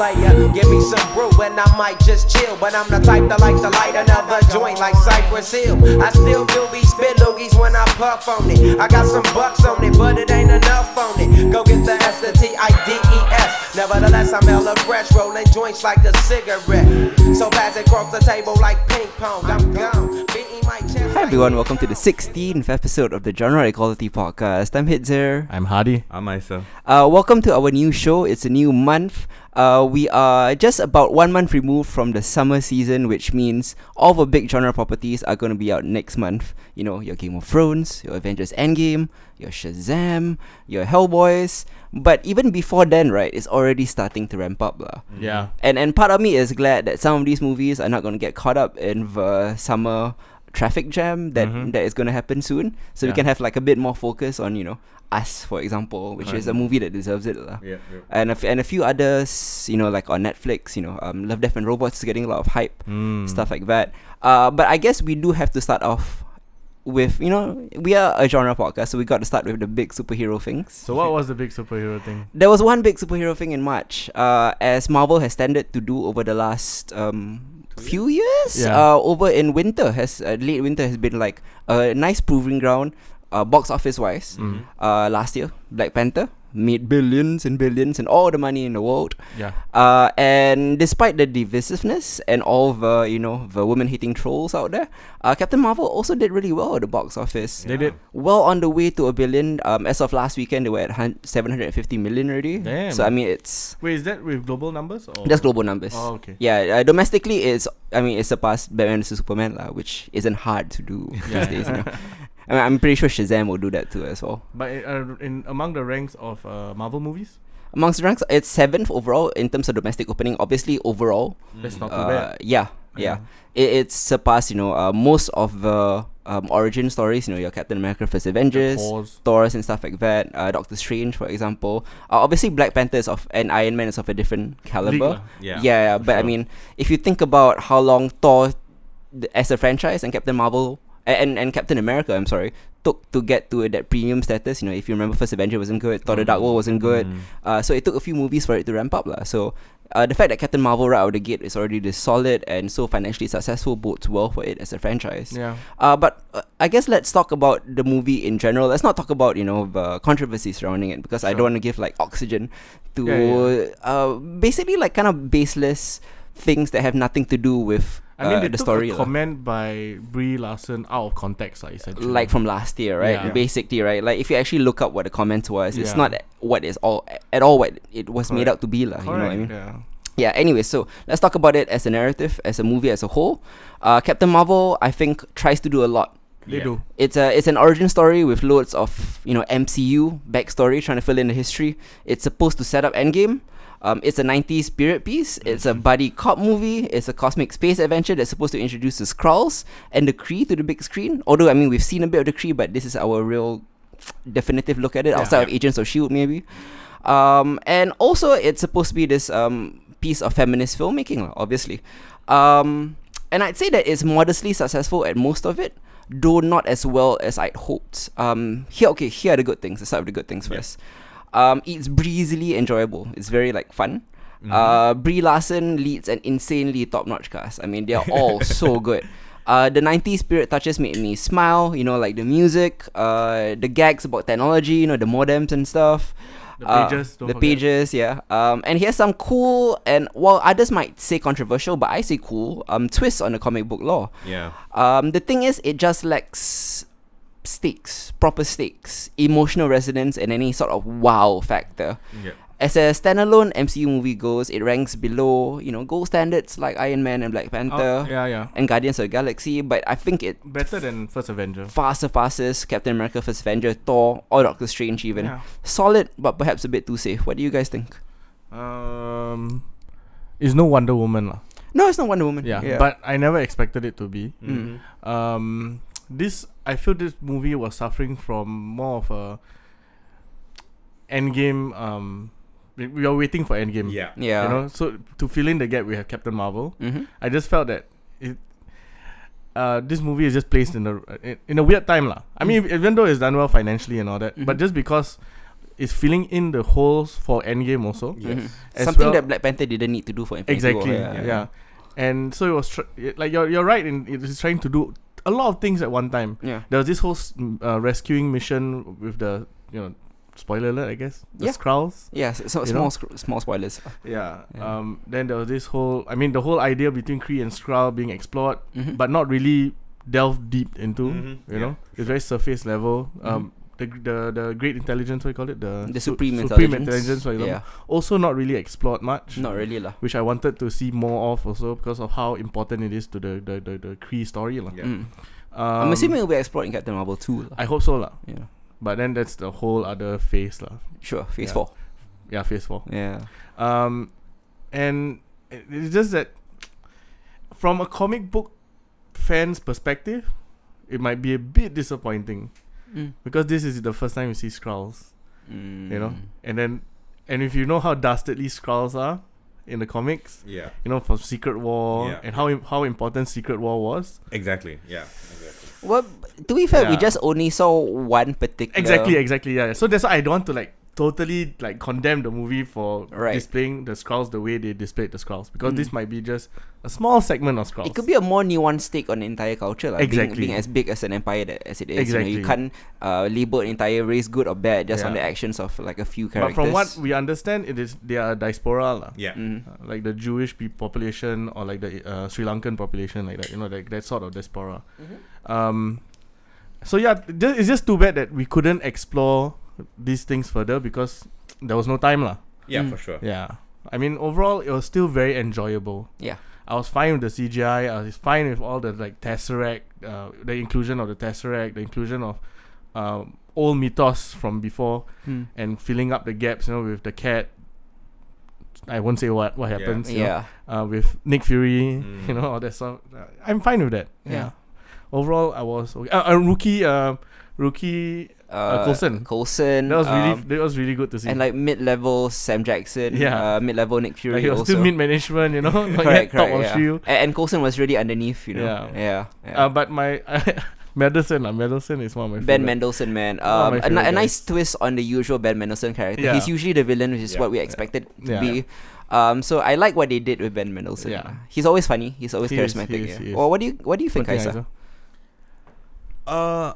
player. Give me some brew and I might just chill. But I'm the type that like to light another joint like Cypress Hill. I still do be spit loogies when I puff on it. I got some bucks on it, but it ain't enough on it. Go get the S, the T, I, D, E, S. Nevertheless, I'm hella fresh, rolling joints like a cigarette. So pass it across the table like ping pong. I'm gone. Beating my chest. Hi everyone, welcome to the 16th episode of the Genre Equality Podcast. I'm Hitzer. I'm Hardy. I'm myself. Uh, welcome to our new show. It's a new month. Uh, we are just about one month removed from the summer season, which means all the big genre properties are going to be out next month. You know, your Game of Thrones, your Avengers Endgame, your Shazam, your Hellboys. But even before then, right, it's already starting to ramp up. lah. Yeah. And and part of me is glad that some of these movies are not going to get caught up in the summer traffic jam that Mhm. that is going to happen soon. So we can have like a bit more focus on you know us, for example, which is a movie that deserves it, lah. Yeah, yeah. And a, f- and a few others, you know, like on Netflix, you know, um, Love, Death and Robots is getting a lot of hype, Mm. stuff like that. Uh, but I guess we do have to start off with you know we are a genre podcast, so we got to start with the big superhero things. So what was the big superhero thing? There was one big superhero thing in March, uh, as Marvel has tended to do over the last um, few years. Yeah. Uh, over in winter has uh, late winter has been like a nice proving ground, uh, box office wise. Mm. Uh, last year, Black Panther made billions and billions and all the money in the world. Yeah. Uh, and despite the divisiveness and all the you know the women hating trolls out there, uh, Captain Marvel also did really well at the box office They did. well on the way to a billion. Um, as of last weekend, they were at hun- 750 million already. Damn. So I mean, it's Wait, is that with global numbers or? just global numbers. Oh, okay. Yeah, uh, domestically, it's I mean, it surpassed Batman vs Superman, lah, which isn't hard to do Yeah. these days. You know? I mean, I'm pretty sure Shazam will do that too as well. But in, uh, in among the ranks of uh, Marvel movies, Amongst the ranks, it's seventh overall in terms of domestic opening. Obviously, overall, that's not too uh, bad. yeah, yeah, it, it's surpassed. You know, uh, most of the um, origin stories. You know, your Captain America, First Avengers, Pause. Thor's and stuff like that. Uh, Doctor Strange, for example. Uh, obviously, Black Panther is of and Iron Man is of a different caliber. lah. Yeah. yeah, for but I mean, if you think about how long Thor, th- as a franchise, and Captain Marvel a- and and Captain America, I'm sorry, took to get to that premium status. You know, if you remember, First Avenger wasn't good, Thor: The Dark World wasn't good. Mm. Uh, so it took a few movies for it to ramp up, lah. So. Uh, the fact that Captain Marvel right out of the gate is already this solid and so financially successful bodes well for it as a franchise. Yeah. Uh, but uh, I guess let's talk about the movie in general. Let's not talk about you know the controversy surrounding it because I don't want to give like oxygen to Yeah, yeah. Uh, basically like kind of baseless things that have nothing to do with I mean, uh, they the took story. a lah. comment by Brie Larson out of context, like, essentially. Like from last year, right? Yeah. Basically, right? Like if you actually look up what the comment was, it's Yeah. not what is all at all what it was made out to be, lah. You know what I mean? Yeah. Yeah, anyway, so let's talk about it as a narrative, as a movie as a whole. Uh, Captain Marvel, I think, tries to do a lot. They Yeah. do. It's a it's an origin story with loads of you know MCU backstory trying to fill in the history. It's supposed to set up Endgame. Um, it's a 90s period piece. It's a buddy cop movie. It's a cosmic space adventure that's supposed to introduce the Skrulls and the Kree to the big screen. Although I mean we've seen a bit of the Kree, but this is our real definitive look at it Yeah. outside of Agents of Shield maybe. Um, and also it's supposed to be this um piece of feminist filmmaking, obviously. Um, and I'd say that it's modestly successful at most of it, though not as well as I'd hoped. Um, here, okay, here are the good things. Let's start with the good things Yeah. first. Um, it's breezily enjoyable. It's very like fun. Mhm. Uh, Brie Larson leads an insanely top-notch cast. I mean, they're all so good. Uh, the 90s spirit touches made me smile. You know, like the music, uh, the gags about technology. You know, the modems and stuff. The Uh, pages. don't the forget. pages, yeah. Um, and here's some cool and while others might say controversial, but I say cool. Um, twists on the comic book law. Yeah. Um, the thing is, it just lacks stakes, proper stakes, emotional resonance, and any sort of wow factor. Yeah. As a standalone MCU movie goes, it ranks below, you know, gold standards like Iron Man and Black Oh, Panther yeah, yeah. and Guardians of the Galaxy. But I think it Better than First Avenger. Faster, surpasses Captain America, First Avenger, Thor, or Doctor Strange even. Yeah. Solid, but perhaps a bit too safe. What do you guys think? Um, it's no Wonder Woman lah. No, it's not Wonder Woman. Yeah, but I never expected it to be. Mm. Um, this I feel this movie was suffering from more of a endgame. Um, we, we are waiting for endgame. Yeah. Yeah. You know, so to fill in the gap, we have Captain Marvel. Mm-hmm. I just felt that it. Uh, this movie is just placed in a in, in a weird time lah. I mean, even though it's done well financially and all that, but Mhm. just because it's filling in the holes for Endgame also. Yes. As Something well- that Black Panther didn't need to do for Infinity Exactly. War. Yeah. And so it was tr- like you're you're right in it is trying to do a lot of things at one time. Yeah. There was this whole uh, rescuing mission with the you know spoiler alert I guess the Yeah. Skrulls. Yeah, so, so You small sc- small spoilers. Yeah. Yeah. Um. Then there was this whole I mean the whole idea between Kree and Skrull being explored, Mhm. but not really delved deep into. Mhm. You Yeah, know, it's very surface level. Um. The, the the great intelligence, what you call it, the the su- supreme, supreme intelligence. intelligence, for example, yeah, also not really explored much. not really lah. which I wanted to see more of also because of how important it is to the the the, the Kree story lah. Yeah. Mm. Um, I'm assuming it'll be explored in Captain Marvel two. lah. I hope so lah. yeah, But then that's the whole other phase lah. sure. Phase Yeah. four. Yeah, phase four. Yeah. Um, and it- it's just that from a comic book fan's perspective, it might be a bit disappointing Mm. because this is the first time you see Skrulls, Mm. you know, and then and if you know how dastardly Skrulls are in the comics, Yeah. you know, from Secret War Yeah. and how how important Secret War was. Exactly. Yeah. Exactly. Well, to be fair, we just only saw one particular. Exactly, exactly. Yeah. So that's why I don't want to like totally like condemn the movie for Right. displaying the Skrulls the way they displayed the Skrulls because Mm. this might be just a small segment of Skrulls. It could be a more nuanced take on the entire culture, like Exactly. being, being as big as an empire that, as it is. You, know, you can't uh, label an entire race good or bad just on the actions of like a few characters. but from what we understand, it is they are diaspora lah. Yeah. Mm. Uh, like the Jewish population or like the uh, Sri Lankan population, like that, you know, like that sort of diaspora. Um, so yeah, ju- it's just too bad that we couldn't explore these things further because there was no time lah. Yeah, Mm. for sure. Yeah. I mean, overall, it was still very enjoyable. Yeah. I was fine with the CGI. I was fine with all the like Tesseract, uh, the inclusion of the Tesseract, the inclusion of um, old mythos from before, Mm. and filling up the gaps. You know, with the cat. I won't say what what Yeah. happens. you know, Yeah. uh, with Nick Fury, Mm. you know, all that stuff. Uh, I'm fine with that. Yeah. Yeah. Overall, I was okay. Uh, uh, rookie, uh, rookie. Uh, Coulson. Coulson. That was really um, that was really good to see. and like mid-level Sam Jackson. Yeah. Uh, mid-level Nick Fury like he was also. still mid management, you know, not yet correct, top correct. of yeah. shield. And, and Coulson was really underneath. You know. Yeah. Yeah. yeah. Uh, but my Madison, uh, Madison is one of my Ben favorite. Mendelsohn, man. One Um, my a, a nice twist on the usual Ben Mendelsohn character. Yeah. He's usually the villain, which is Yeah. what we expected to Yeah. be. Um, so I like what they did with Ben Mendelsohn. Yeah. He's always funny. He's always He is, charismatic. he is, yeah. he is. Well, what do you what do you think, What Kaisa? Uh,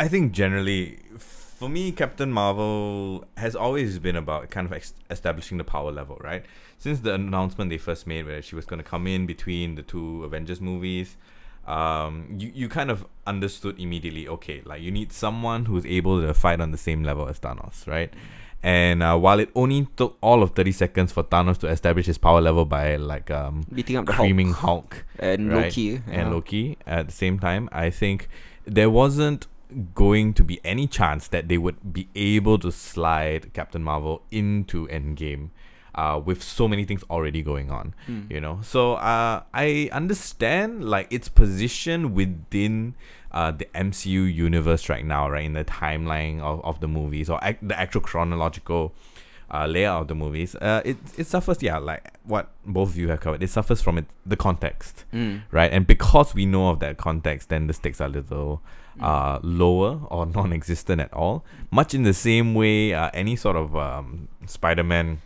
I think generally, for me, Captain Marvel has always been about kind of ex- establishing the power level, right? Since the announcement they first made, where she was going to come in between the two Avengers movies, um, you you kind of understood immediately. Okay, like you need someone who's able to fight on the same level as Thanos, right? And uh, while it only took all of thirty seconds for Thanos to establish his power level by like um, Beating up the Hulk Hulk and right, Loki and uh, Loki at the same time, I think there wasn't going to be any chance that they would be able to slide Captain Marvel into Endgame. Uh, with so many things already going on, Mm. you know, so uh, I understand like its position within uh, the MCU universe right now, right in the timeline of, of the movies or ac- the actual chronological uh, layout of the movies. Uh, it it suffers, yeah, like what both of you have covered. It suffers from it the context Mm. right? And because we know of that context, then the stakes are a little uh, lower or non-existent at all. Much in the same way, uh, any sort of um, Spider-Man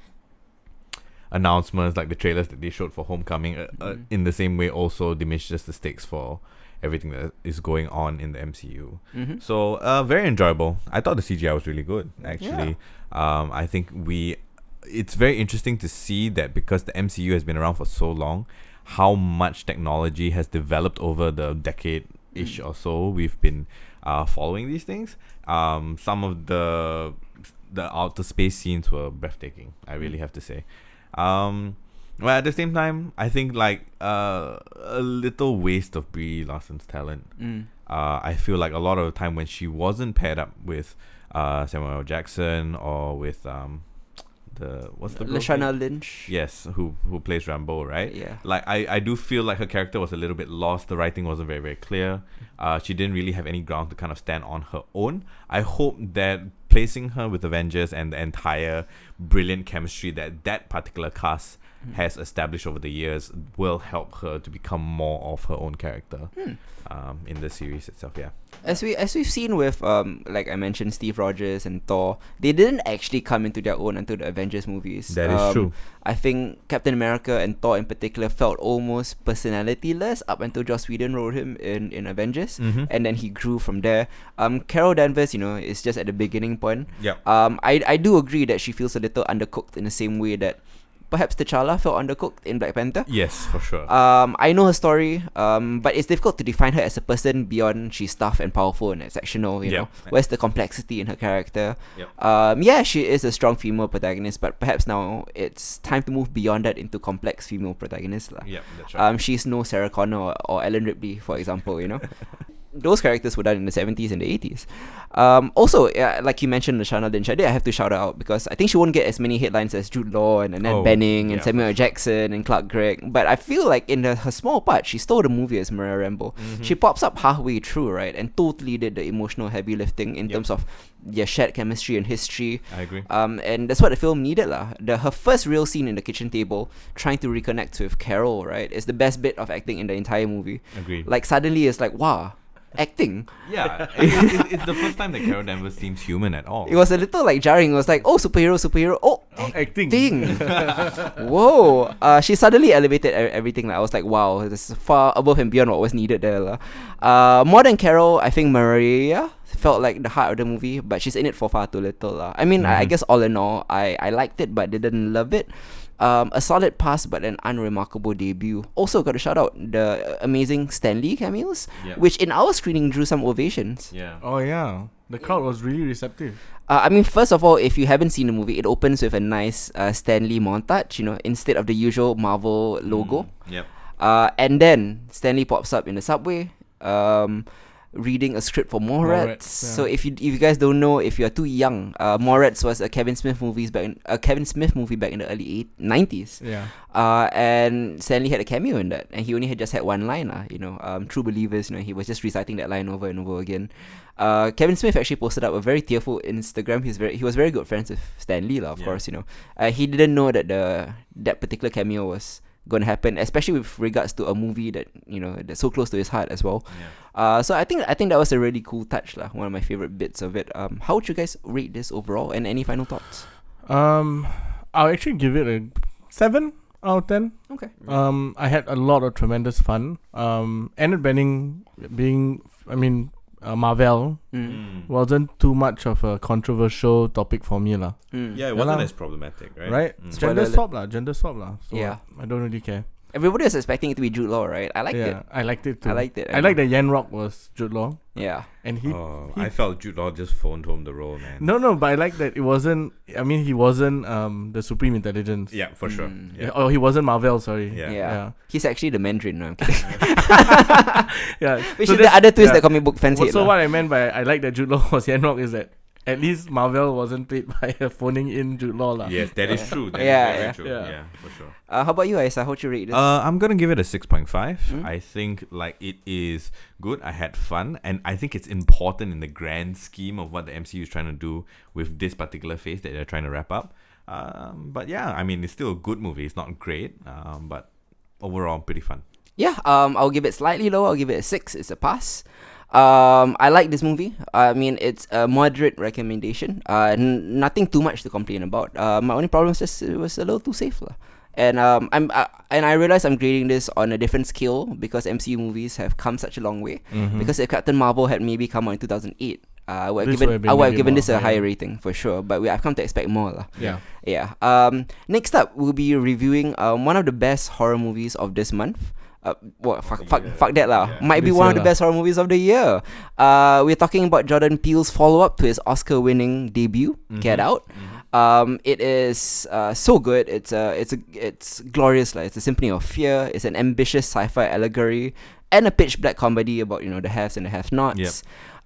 announcements, like the trailers that they showed for Homecoming, uh, uh, Mm. in the same way also diminishes the stakes for everything that is going on in the MCU. Mhm. So uh, very enjoyable. I thought the CGI was really good. Actually, um, I think we. It's very interesting to see that because the MCU has been around for so long, how much technology has developed over the decade ish or so. We've been uh, following these things. Um, some of the the outer space scenes were breathtaking. I really have to say. Um, well, at the same time, I think like uh, a little waste of Brie Larson's talent Mm. uh, I feel like a lot of the time when she wasn't paired up with uh, Samuel L. Jackson or with um, the what's the Lashana? Lynch. Yes, who who plays Rambeau, right? Yeah. Like I, I do feel like her character was a little bit lost. The writing wasn't very very clear. Uh, she didn't really have any ground to kind of stand on her own. I hope that placing her with Avengers and the entire brilliant chemistry that that particular cast Hmm. has established over the years will help her to become more of her own character Hmm. um, in the series itself. Yeah. As we as we've seen with um like I mentioned Steve Rogers and Thor, they didn't actually come into their own until the Avengers movies. That is Um, true. I think Captain America and Thor in particular felt almost personalityless up until Joss Whedon wrote him in, in Avengers. Mm-hmm. And then he grew from there. Um, Carol Danvers, you know, is just at the beginning point. yeah. Um, I I do agree that she feels a little undercooked in the same way that perhaps T'Challa felt undercooked in Black Panther. Yes, for sure. Um, I know her story, um, but it's difficult to define her as a person beyond she's tough and powerful and exceptional. You Yep. know, where's the complexity in her character? Yep. Um, yeah, she is a strong female protagonist, but perhaps now it's time to move beyond that into complex female protagonists, yeah, that's right. Um, she's no Sarah Connor or, or Ellen Ripley, for example. You know, those characters were done in the seventies and the eighties. Um, also, yeah, like you mentioned, Lashana Lynch, I did have to shout her out because I think she won't get as many headlines as Jude Law and Annette Oh, Bening and yeah, Samuel. Jackson and Clark Gregg. But I feel like in the, her small part, she stole the movie as Maria Rambeau. Mm-hmm. She pops up halfway through, right, and totally did the emotional heavy lifting in Yep. terms of their shared chemistry and history. I agree. Um, and that's what the film needed, lah. The her first real scene in the kitchen table, trying to reconnect with Carol, right, is the best bit of acting in the entire movie. Agreed. Like suddenly, it's like wow, acting. yeah, it, it, it's the first time that Carol Danvers seems human at all. It was a little like jarring. It was like, oh, superhero, superhero. Oh, acting. acting. Whoa. Uh, she suddenly elevated everything. Like, I was like, wow, this is far above and beyond what was needed there. Uh, more than Carol, I think Maria felt like the heart of the movie, but she's in it for far too little. lah. I mean, I, I Mhm. guess all in all, I, I liked it, but didn't love it. Um, a solid pass, but an unremarkable debut. Also, got to shout out the amazing Stan Lee cameos, Yeah. which in our screening drew some ovations. yeah. Oh yeah, the crowd was really receptive. Uh, I mean, first of all, if you haven't seen the movie, it opens with a nice uh, Stan Lee montage, you know, instead of the usual Marvel logo. Mm, Yep. Uh, and then Stan Lee pops up in the subway, um, reading a script for Mallrats. Mallrats, So if you if you guys don't know, if you are too young, uh, Mallrats was a Kevin Smith movies back in, a Kevin Smith movie back in the early eight, 90s. Yeah. Uh, and Stan Lee had a cameo in that, and he only had just had one line, uh, you know, um, True Believers, you know, he was just reciting that line over and over again. Uh, Kevin Smith actually posted up a very tearful Instagram. He's very, he was very good friends with Stan Lee, lah, of Yeah. course, you know. Uh, he didn't know that the that particular cameo was going to happen, especially with regards to a movie that you know that's so close to his heart as well. Yeah. Uh, so I think I think that was a really cool touch, lah. One of my favorite bits of it. Um, how would you guys rate this overall? And any final thoughts? Um, I'll actually give it a seven out of ten. Okay. Um, I had a lot of tremendous fun. Um, Annette Bening being, I mean, uh, Mar-Vell Mm. wasn't too much of a controversial topic for me lah. Mm. Yeah, it Yeah wasn't lah. as problematic, right? Right? Mm. Gender alert. swap lah. Gender swap lah. So Yeah. I don't really care. Everybody was expecting it to be Jude Law, right? I liked yeah, it. I liked it too. I liked it. I like that Yon-Rogg was Jude Law, Yeah. and he. Oh, he- I felt Jude Law just phoned home the role, man. No, no, but I like that it wasn't. I mean, he wasn't um the Supreme Intelligence. Yeah, for sure. Mm. Yeah, Yeah. Oh, he wasn't Mar-Vell. Sorry. Yeah. Yeah. Yeah. He's actually the Mandarin. No, I'm kidding. Yeah. Which So is the other twist yeah. that comic book fans Well, hate. so lah. what I meant by I like that Jude Law was Yon-Rogg is that at least Mar-Vell wasn't paid by a phoning in Jude Law lah. Yes, that is true. That is Yeah, very yeah. true. Yeah. Yeah. for sure. Uh, how about you, Aisa? How'd you rate this? Uh, I'm gonna give it a six point five. Mm. I think like it is good. I had fun, and I think it's important in the grand scheme of what the MCU is trying to do with this particular phase that they're trying to wrap up. Um, but yeah, I mean, it's still a good movie. It's not great, um, but overall pretty fun. yeah, um, I'll give it slightly lower. I'll give it a six. It's a pass. Um, I like this movie. I mean, it's a moderate recommendation. Uh, n- nothing too much to complain about. Uh, my only problem is just it was a little too safe, lah. And um, I'm uh, and I realize I'm grading this on a different scale because MCU movies have come such a long way. Mhm. Because if Captain Marvel had maybe come out in 2008, uh, I would have given I would have given this a higher rating for sure. But we I've come to expect more, lah. yeah. Yeah. Um. Next up, we'll be reviewing um one of the best horror movies of this month. Uh, what fuck, fuck, fuck that lah. Yeah. Might be one of the best horror movies of the year. Uh, we're talking about Jordan Peele's follow-up to his Oscar-winning debut, Get Mhm. Out. Um, it is uh, so good. It's a, it's a, it's glorious. Like it's a symphony of fear. It's an ambitious sci-fi allegory and a pitch black comedy about you know the haves and the have-nots. Yep.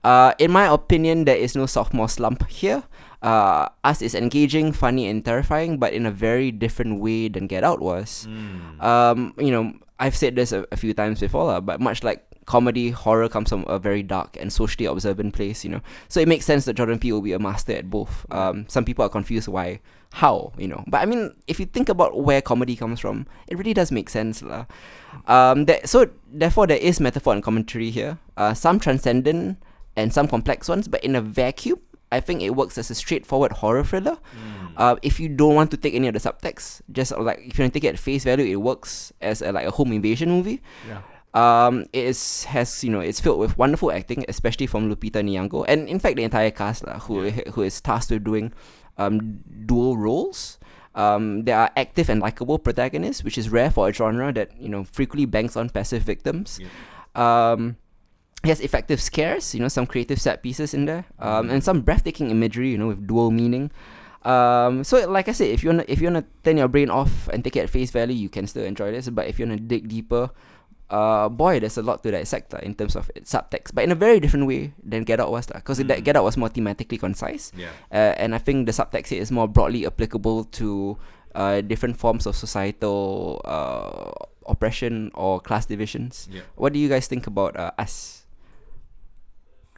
Uh, in my opinion, there is no sophomore slump here. Uh, Us is engaging, funny, and terrifying, but in a very different way than Get Out was. Um, you know, I've said this a, a few times before, lah, but much like comedy, horror comes from a very dark and socially observant place, you know. So it makes sense that Jordan Peele will be a master at both. Um, some people are confused why, how, you know. But I mean, if you think about where comedy comes from, it really does make sense, lah. Um, that, so therefore, there is metaphor and commentary here. Uh, some transcendent and some complex ones, but in a vacuum, I think it works as a straightforward horror thriller. Uh, if you don't want to take any of the subtext, just uh, like if you want to take it at face value, it works as a, like a home invasion movie. Yeah. Um, it is has you know it's filled with wonderful acting, especially from Lupita Nyong'o, and in fact the entire cast lah, who who is tasked with doing um dual roles. Um, there are active and likable protagonists, which is rare for a genre that you know frequently banks on passive victims. Um, he has effective scares, you know, some creative set pieces in there, um, and some breathtaking imagery, you know, with dual meaning. Um, so like I said, if you wanna if you wanna turn your brain off and take it at face value, you can still enjoy this. But if you wanna dig deeper, uh, boy, there's a lot to dissect uh, in terms of its subtext, but in a very different way than Get Out was, because Mm. Get Out was more thematically concise, Yeah. uh, and I think the subtext here is more broadly applicable to uh, different forms of societal uh, oppression or class divisions. Yeah. What do you guys think about uh, us?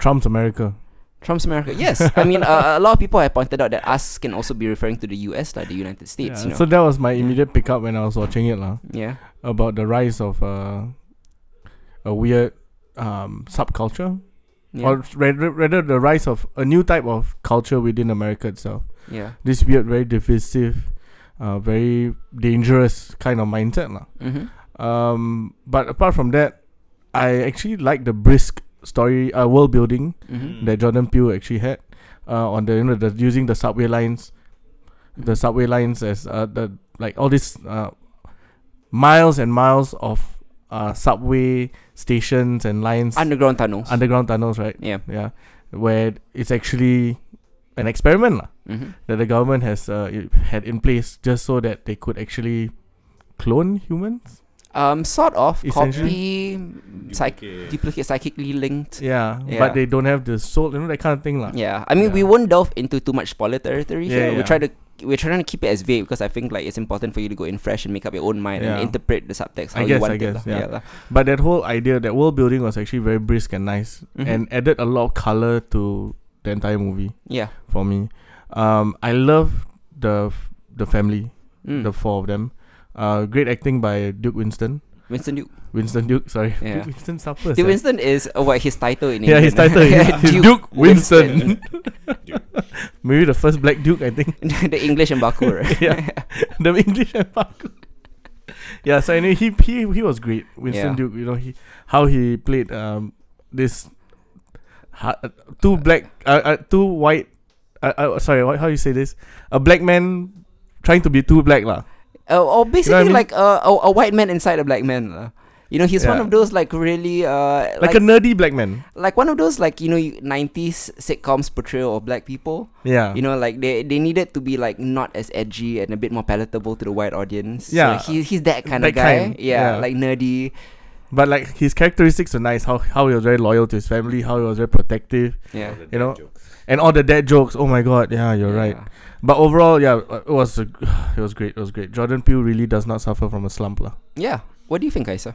Trump's America. Trump's America. Yes, I mean uh, a lot of people have pointed out that us can also be referring to the U.S. like the United States. Yeah, you know? So that was my immediate pickup when I was watching it, lah. yeah. About the rise of uh, a weird um, subculture, Yeah. or rather, rather the rise of a new type of culture within America itself. yeah. This weird, very divisive, uh, very dangerous kind of mindset, lah. Mm-hmm. Um, but apart from that, I actually like the brisk story, uh, world building Mm-hmm. that Jordan Peele actually had uh, on the you know the using the subway lines, the subway lines as uh, the like all these uh, miles and miles of uh, subway stations and lines, Underground tunnels. underground tunnels, right? yeah. Yeah, where it's actually an experiment lah, Mm-hmm. that the government has uh, had in place just so that they could actually clone humans. Um, sort of copy, psych- duplicate, psychically linked. Yeah, Yeah. but they don't have the soul, you know that kind of thing lah. Yeah, I mean we won't delve into too much spoiler territory Yeah, here. We try to we're trying to keep it as vague because I think like it's important for you to go in fresh and make up your own mind Yeah. and interpret the subtext I how guess, you want I it. guess, lah. yeah. lah. But that whole idea, that world building was actually very brisk and nice, Mhm. and added a lot of color to the entire movie Yeah. for me. Um, I love the f- the family, Mm. the four of them. Uh, great acting by Duke Winston. Winston Duke. Winston Duke, sorry. Yeah. Duke Winston supper. Duke Winston is uh, what his title in Yeah, his title is is Duke, Winston. Duke. Maybe the first black Duke, I think. the English and Baku, right? yeah, the English and Paku. Yeah, so anyway, he he he was great. Winston Yeah. Duke, you know, he how he played um this ha- uh, two black uh, uh two white uh, uh sorry what, how you say this a black man trying to be too black lah. Uh, or basically I mean? like a, a a white man inside a black man. lah. You know, he's one of those like really uh Like, like a nerdy black man. like one of those like you know nineties sitcoms portrayal of black people. Yeah. You know, like they they needed to be like not as edgy and a bit more palatable to the white audience. Yeah, so he, he's that kind that of guy. kind, yeah, yeah. like nerdy. but like his characteristics are nice. How how he was very loyal to his family. How he was very protective. Yeah, You know, And all the dad jokes. Oh my god. Yeah, you're right. But overall, yeah, uh, it was a, it was great. It was great. Jordan Peele really does not suffer from a slump lah. Yeah. What do you think, Isa?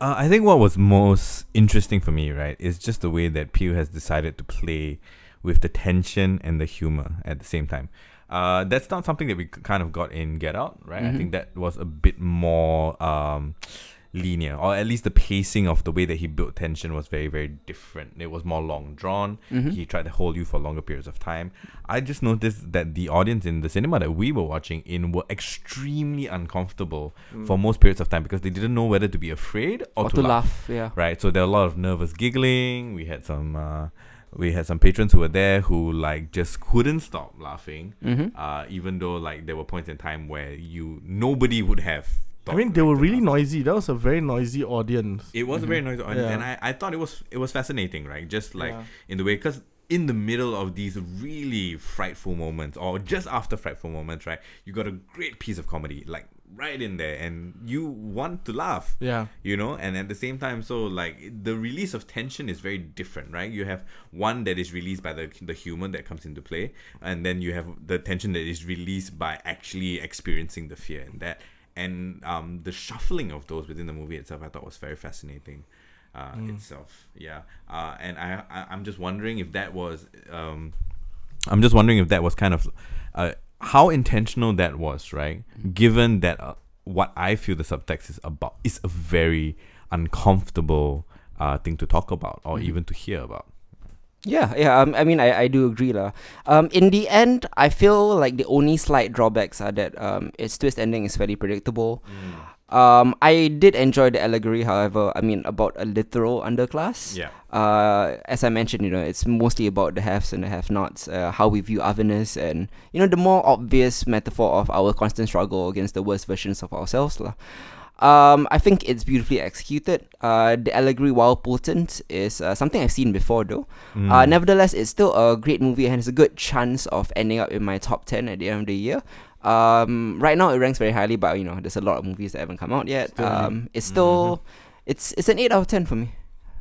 Uh, I think what was most interesting for me, right, is just the way that Pew has decided to play with the tension and the humor at the same time. Uh, that's not something that we kind of got in Get Out, right? I Mhm. think that was a bit more um, linear, or at least the pacing of the way that he built tension was very, very different. It was more long drawn. Mhm. He tried to hold you for longer periods of time. I just noticed that the audience in the cinema that we were watching in were extremely uncomfortable for most periods of time because they didn't know whether to be afraid or, Or to laugh. Yeah. Right. So there were a lot of nervous giggling. We had some uh, we had some patrons who were there who like just couldn't stop laughing. Mm-hmm. Uh, even though like there were points in time where you nobody would have. I mean, they were really noisy. That was a very noisy audience. It was a very mm-hmm. noisy, audience, Yeah. and I, I thought it was it was fascinating, right? Just like Yeah. in the way, because in the middle of these really frightful moments, or just after frightful moments, right, you got a great piece of comedy. Like right in there, and you want to laugh Yeah. you know and at the same time so like the release of tension is very different right you have one that is released by the the humor that comes into play and then you have the tension that is released by actually experiencing the fear and that and um the shuffling of those within the movie itself i thought was very fascinating uh itself. Yeah. Uh and I, I i'm just wondering if that was um I'm just wondering if that was kind of uh, how intentional that was, right? Given that uh, what I feel the subtext is about is a very uncomfortable uh, thing to talk about or even to hear about. Yeah, yeah. Um, I mean, I, I do agree, lah. Um, in the end, I feel like the only slight drawbacks are that um, its twist ending is fairly predictable. Um, I did enjoy the allegory, however. I mean, about a literal underclass. Yeah. Uh, as I mentioned, you know, it's mostly about the haves and the have-nots, uh, how we view otherness, and you know, the more obvious metaphor of our constant struggle against the worst versions of ourselves, lah. Um, I think it's beautifully executed. Uh, the allegory, while potent, is uh, something I've seen before, though. Mm. Uh, nevertheless, it's still a great movie and has a good chance of ending up in my top 10 at the end of the year. Um, right now, it ranks very highly, but you know, there's a lot of movies that haven't come out yet. Still um, it's still, it's it's an 8 out of 10 for me.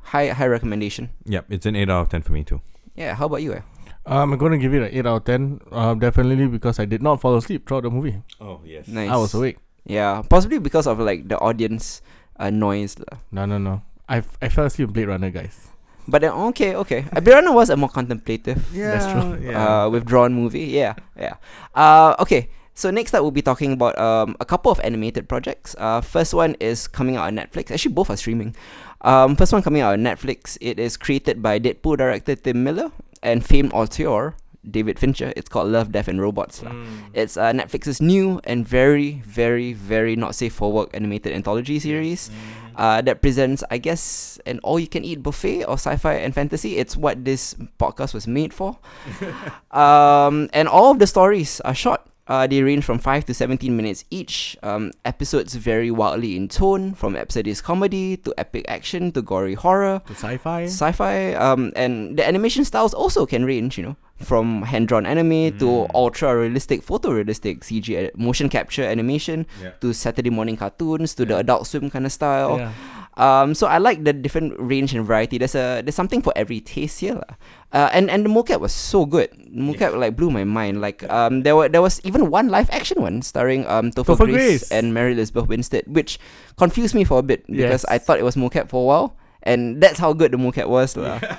High high recommendation. Yep, it's an 8 out of 10 for me too. Yeah, how about you? Eh? Um, I'm going to give it an 8 out of 10. Um, definitely because I did not fall asleep throughout the movie. Oh, yes. Nice. I was awake. Yeah, possibly because of like the audience uh, noise. lah. No, no, no. I fell asleep in Blade Runner, guys. But then, okay, okay. Uh, Blade Runner was a more contemplative. That's true. Yeah. uh, withdrawn movie. Yeah, yeah. Uh, okay. So next up, we'll be talking about um, a couple of animated projects. Uh, first one is coming out on Netflix. Actually, both are streaming. Um, first one coming out on Netflix. It is created by Deadpool director Tim Miller and famed auteur David Fincher. It's called Love, Death, and Robots. lah. It's uh, Netflix's new and very, very, very not safe for work animated anthology series uh, that presents, I guess, an all you can eat buffet of sci fi and fantasy. It's what this podcast was made for. um, and all of the stories are short. Uh, they range from 5 to 17 minutes each. Um, episodes vary wildly in tone, from episodic comedy to epic action to gory horror To sci-fi. sci-fi um and the animation styles also can range you know from hand-drawn anime to ultra realistic photorealistic cg motion capture animation Yeah. to saturday morning cartoons to the adult swim kind of style Yeah. Um so i like the different range and variety there's a there's something for every taste here lah. uh, and and the mocap was so good the mocap like blew my mind like um there were there was even one live action one starring um Topher, Topher Grace, Grace. and Mary Elizabeth Winstead which confused me for a bit because I thought it was mocap for a while and that's how good the mocap was lah.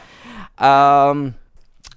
Um,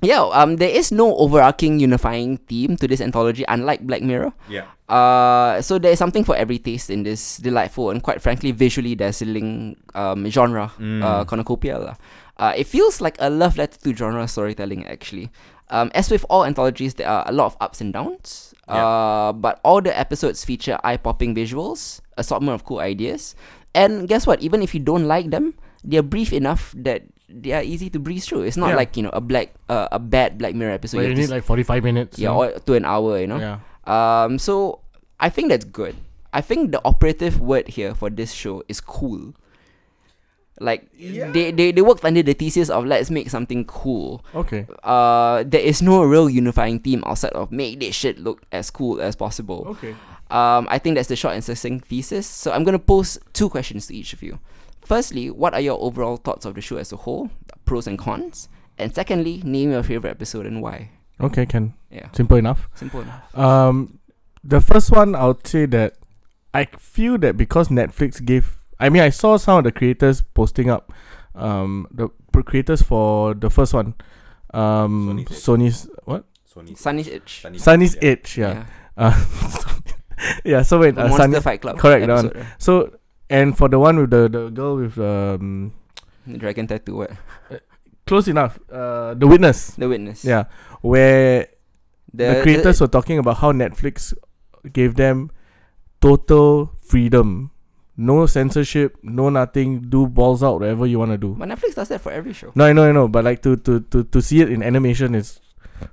yeah. Um, there is no overarching unifying theme to this anthology, unlike Black Mirror. Yeah. Uh, so there is something for every taste in this delightful and quite frankly visually dazzling um genre, uh, cornucopia. Uh, it feels like a love letter to genre storytelling actually. Um, as with all anthologies, there are a lot of ups and downs. Uh, but all the episodes feature eye-popping visuals, assortment of cool ideas, and guess what? Even if you don't like them, they're brief enough that they are easy to breeze through. It's not Yeah. like you know a black, uh, a bad Black Mirror episode. But you you need like 45 minutes. yeah, or to an hour, you know. Yeah. Um, so I think that's good. I think the operative word here for this show is cool. Like they, they they worked under the thesis of let's make something cool. Okay. Uh, there is no real unifying theme outside of make this shit look as cool as possible. Okay. Um, I think that's the short and succinct thesis. So I'm gonna pose two questions to each of you. Firstly, what are your overall thoughts of the show as a whole, pros and cons? And secondly, name your favorite episode and why. Okay, can. Yeah, Simple enough. simple enough. Um, the first one, I would say that I feel that because Netflix gave, I mean, I saw some of the creators posting up, um, the creators for the first one, um, Sonnie's Edge. Sony's what? Sony. Sunny's Itch. Sonnie's Edge, yeah, uh, yeah. So wait, The uh, Monster Sunny, Fight Club. correct, episode, right? so and for the one with the the girl with um, The Dragon Tattoo. What? close enough, uh, the witness, The Witness. yeah, where The, the creators were talking about how Netflix gave them total freedom, no censorship, no nothing. Do balls out whatever you want to do. But Netflix does that for every show. No, I know, I know, but like to to to to see it in animation is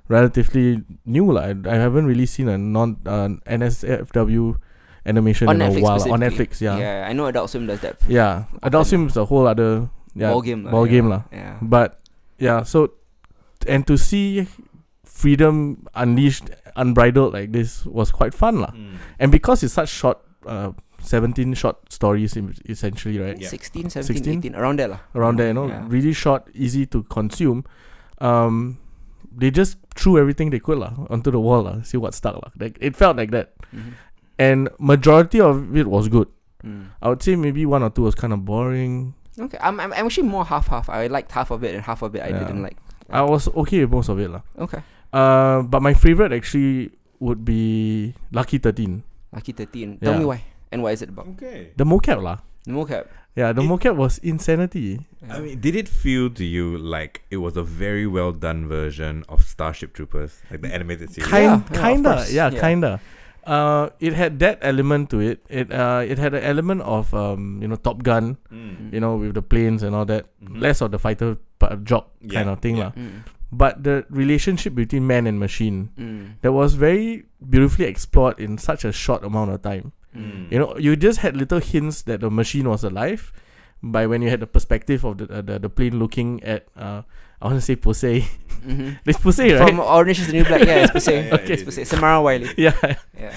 relatively new. lah. I, I haven't really seen a non uh, NSFW animation On in Netflix a while. On. Netflix, yeah, yeah. Yeah, I know Adult Swim does that. Yeah, Adult Swim is a whole other yeah ball game. ball yeah. game lah. Yeah. But yeah, so and to see freedom unleashed, unbridled like this was quite fun lah. Mm. And because it's such short uh, 17 short stories essentially, right? Yeah. 16, 17, 16? 18, around there lah. Around there, you know, Yeah. really short, easy to consume. Um, they just threw everything they could lah onto the wall lah, see what stuck lah. Like it felt like that, Mhm. and majority of it was good. Mm. I would say maybe one or two was kind of boring. Okay, I'm, I'm I'm actually more half half. I liked half of it and half of it I Yeah. didn't like. I was okay with most of it lah. Okay, Uh, but my favorite actually would be Lucky Thirteen, Lucky 13. Tell Yeah. me why and what is it about? Okay. the mocap lah. The mocap. Yeah, the It- mocap was insanity. I mean, did it feel to you like it was a very well done version of Starship Troopers, like the animated series? Kind, Yeah, yeah, of kinda, course. yeah, Yeah. kinda. Uh, it had that element to it. It uh, it had an element of um, you know, Top Gun, Mm. you know, with the planes and all that. Mhm. Less of the fighter pa- job Yeah, kind of thing yeah. lah. Mm. But the relationship between man and machine Mm. that was very beautifully explored in such a short amount of time. Mm. You know, you just had little hints that the machine was alive by when you had the perspective of the uh, the, the plane looking at uh, I want to say Posey. Mhm. it's Posey, right? From Orange is the New Black, yeah, it's Poussey. Yeah, yeah, okay, it's it Samira Wiley. yeah. Yeah.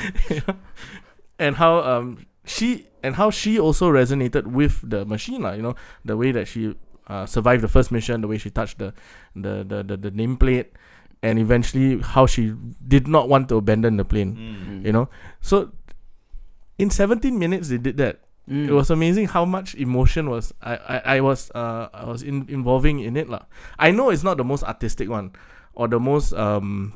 and how um she and how she also resonated with the machine lah, you know the way that she uh, survived the first mission the way she touched the the the, the, the nameplate and eventually how she did not want to abandon the plane Mm. you know so in 17 minutes they did that Mm. it was amazing how much emotion was I, I, I was uh I was in, involving in it lah. I know it's not the most artistic one or the most um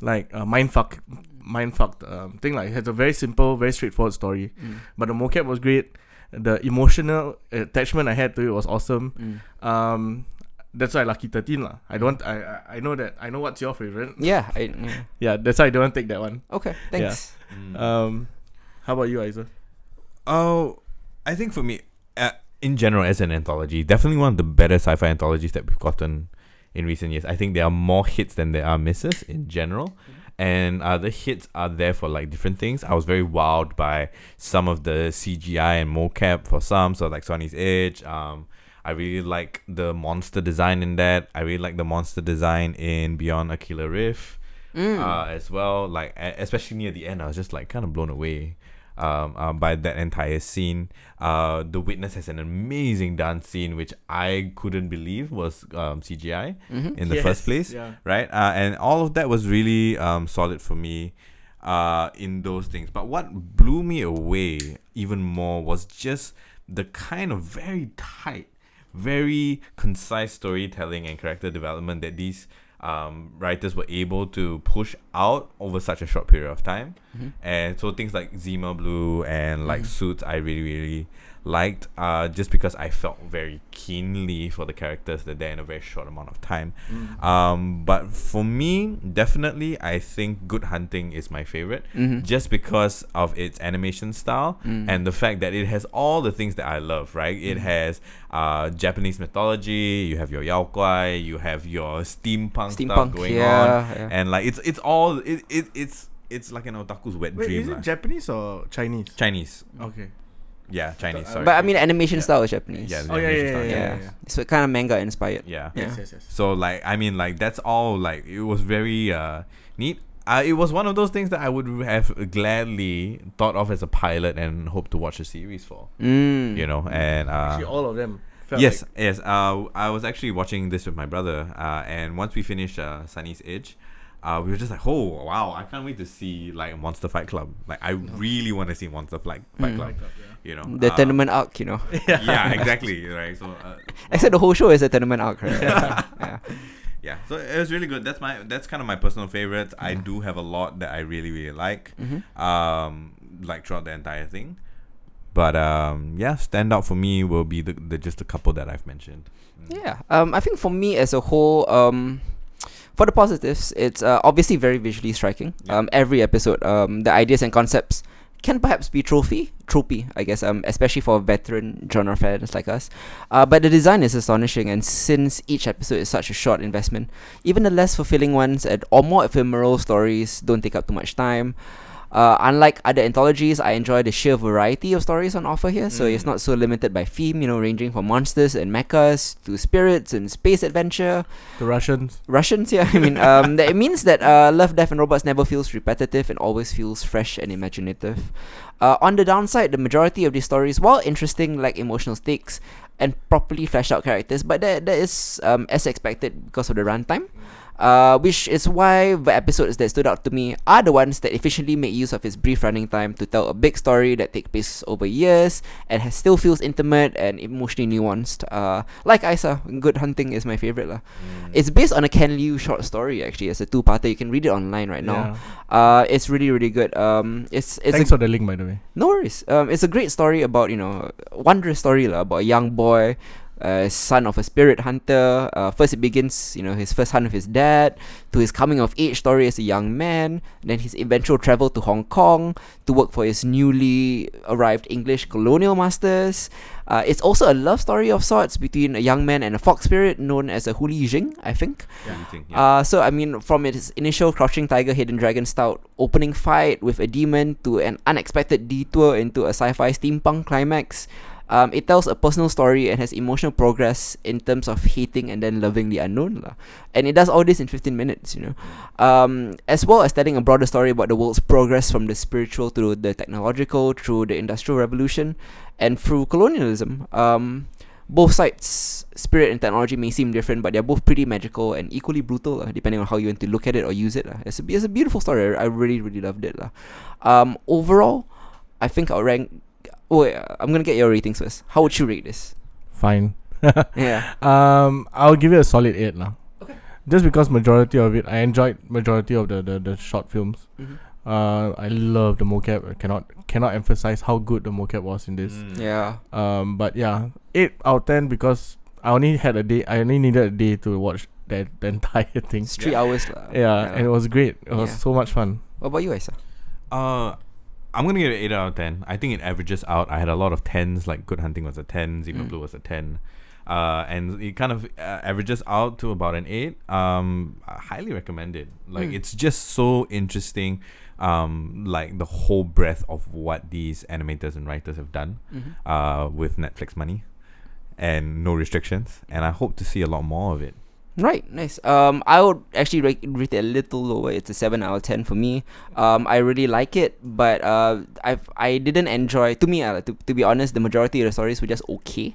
like uh, mindfuck mindfucked um, thing like it has a very simple very straightforward story Mm. but the mocap was great the emotional attachment I had to it was awesome Mm. um that's why lucky 13 lah I don't I, I I know that I know what's your favorite Yeah, I, yeah. yeah that's why I don't want take that one Okay, thanks. Mm. um how about you Isa Oh, I think for me, uh, in general, as an anthology, definitely one of the better sci-fi anthologies that we've gotten in recent years. I think there are more hits than there are misses in general, and uh, the hits are there for like different things. I was very wowed by some of the CGI and mocap for some, so like Sonnie's Edge. Um, I really like the monster design in that. I really like the monster design in Beyond Aquila Rift Mm. uh, as well. Like especially near the end, I was just like kind of blown away um, uh, by that entire scene. Uh, the Witness has an amazing dance scene, which I couldn't believe was um, CGI Mhm. in the first place, yeah right? Uh, and all of that was really um, solid for me uh, in those things. But what blew me away even more was just the kind of very tight, very concise storytelling and character development that these um, writers were able to push out over such a short period of time. Mhm. And so things like Zima Blue and like Mhm. Suits, I really, really liked uh, just because I felt very keenly for the characters that they're in a very short amount of time. Um, but for me, definitely, I think Good Hunting is my favorite Mhm. just because of its animation style Mm. and the fact that it has all the things that I love, right? It Mm. has uh, Japanese mythology, you have your yaoguai, you have your steampunk, stuff Steampunk, going yeah, on, yeah. and like it's it's all it, it it's it's like an otaku's wet Wait, dream. is lah. it Japanese or Chinese? Chinese, Okay. Yeah, Chinese. uh, sorry. But I mean, animation Yeah. style is Japanese. Yeah, Oh, yeah, animation yeah, style, yeah, yeah. yeah. So kind of manga inspired. yeah. Yeah. Yes, yes, yes. So like I mean like that's all like it was very uh neat. Uh, it was one of those things that I would have gladly thought of as a pilot and hope to watch a series for. Mm. You know, and uh, Actually, all of them. Felt yes, like- yes. Uh, I was actually watching this with my brother, uh, and once we finished uh, Sonnie's Edge, uh, we were just like, "Oh, wow! I can't wait to see like Monster Fight Club. Like, I really want to see Monster Fight Fight Mm. Club. You know, The uh, tournament arc, you know. Yeah, exactly. Right. So, uh, Except the whole show is a tournament arc, right? yeah. yeah. So it was really good. That's my that's kind of my personal favorites. I do have a lot that I really really like. Mhm. Um, like throughout the entire thing. But um, yeah, stand out for me will be the, the just a couple that I've mentioned. Mm. Yeah. Um, I think for me as a whole, um, for the positives, it's uh, obviously very visually striking. Yeah. Um, every episode, um, the ideas and concepts can perhaps be trophy, tropey, I guess. Um, especially for veteran genre fans like us. Uh, but the design is astonishing, and since each episode is such a short investment, even the less fulfilling ones and or more ephemeral stories don't take up too much time. Uh, unlike other anthologies, I enjoy the sheer variety of stories on offer here. So it's Mm. not so limited by theme, you know, ranging from monsters and mechas to spirits and space adventure. The Russians. Russians, yeah. I mean, um, that it means that uh, Love, Death, and Robots never feels repetitive and always feels fresh and imaginative. Uh, on the downside, the majority of these stories, while interesting, lack emotional stakes and properly fleshed out characters, but that, that is um, as expected because of the runtime. Uh, which is why the episodes that stood out to me are the ones that efficiently make use of its brief running time to tell a big story that takes place over years and has still feels intimate and emotionally nuanced. Uh, like Isa, Good Hunting is my favorite. Mm. It's based on a Ken Liu short story actually. It's a two-parter. You can read it online right now. Yeah. Uh, it's really really good. Um, it's it's Thanks a, for the link, by the way. no worries. Um, it's a great story about you know wondrous story lah about a young boy, uh, son of a spirit hunter. Uh, first it begins you know his first hunt with his dad, to his coming of age story as a young man, then his eventual travel to Hong Kong to work for his newly arrived English colonial masters. Uh, it's also a love story of sorts between a young man and a fox spirit known as a Huli Jing, I think. Yeah. think, yeah. Uh, so I mean, from its initial crouching tiger, hidden dragon stout opening fight with a demon to an unexpected detour into a sci-fi steampunk climax, um, it tells a personal story and has emotional progress in terms of hating and then loving the unknown, lah. And it does all this in 15 minutes, you know, um, as well as telling a broader story about the world's progress from the spiritual to the technological, through the industrial revolution, and through colonialism. Um, both sides, spirit and technology, may seem different, but they're both pretty magical and equally brutal, depending on how you want to look at it or use it. lah. It's a, it's a beautiful story. I I really, really loved it. lah. Um, overall, I think I'll rank. Oh, wait, I'm gonna get your ratings first. How would you rate this? Fine. Yeah. Um, I'll give it a solid eight now. Just because majority of it, I enjoyed majority of the the, the short films. Mhm. Uh, I love the mocap. I cannot cannot emphasize how good the mocap was in this. Mm. Yeah. Um, but yeah, eight out of ten because I only had a day. I only needed a day to watch that the entire thing. It's three Yeah. hours. lah. Yeah, and it was great. It was Yeah. so much fun. What about you, Isa? Uh, I'm gonna give it eight out of ten. I think it averages out. I had a lot of tens, like Good Hunting was a ten, Zima Mm. Blue was a ten, uh, and it kind of uh, averages out to about an eight. Um, I highly recommend it. Like Mm. it's just so interesting. Um, like the whole breadth of what these animators and writers have done, Mhm. uh, with Netflix money, and no restrictions. And I hope to see a lot more of it. Right, nice. Um, I would actually rate, rate it a little lower. It's a seven out of ten for me. Um, I really like it, but uh, I've I didn't enjoy. To me, uh, to to be honest, the majority of the stories were just okay.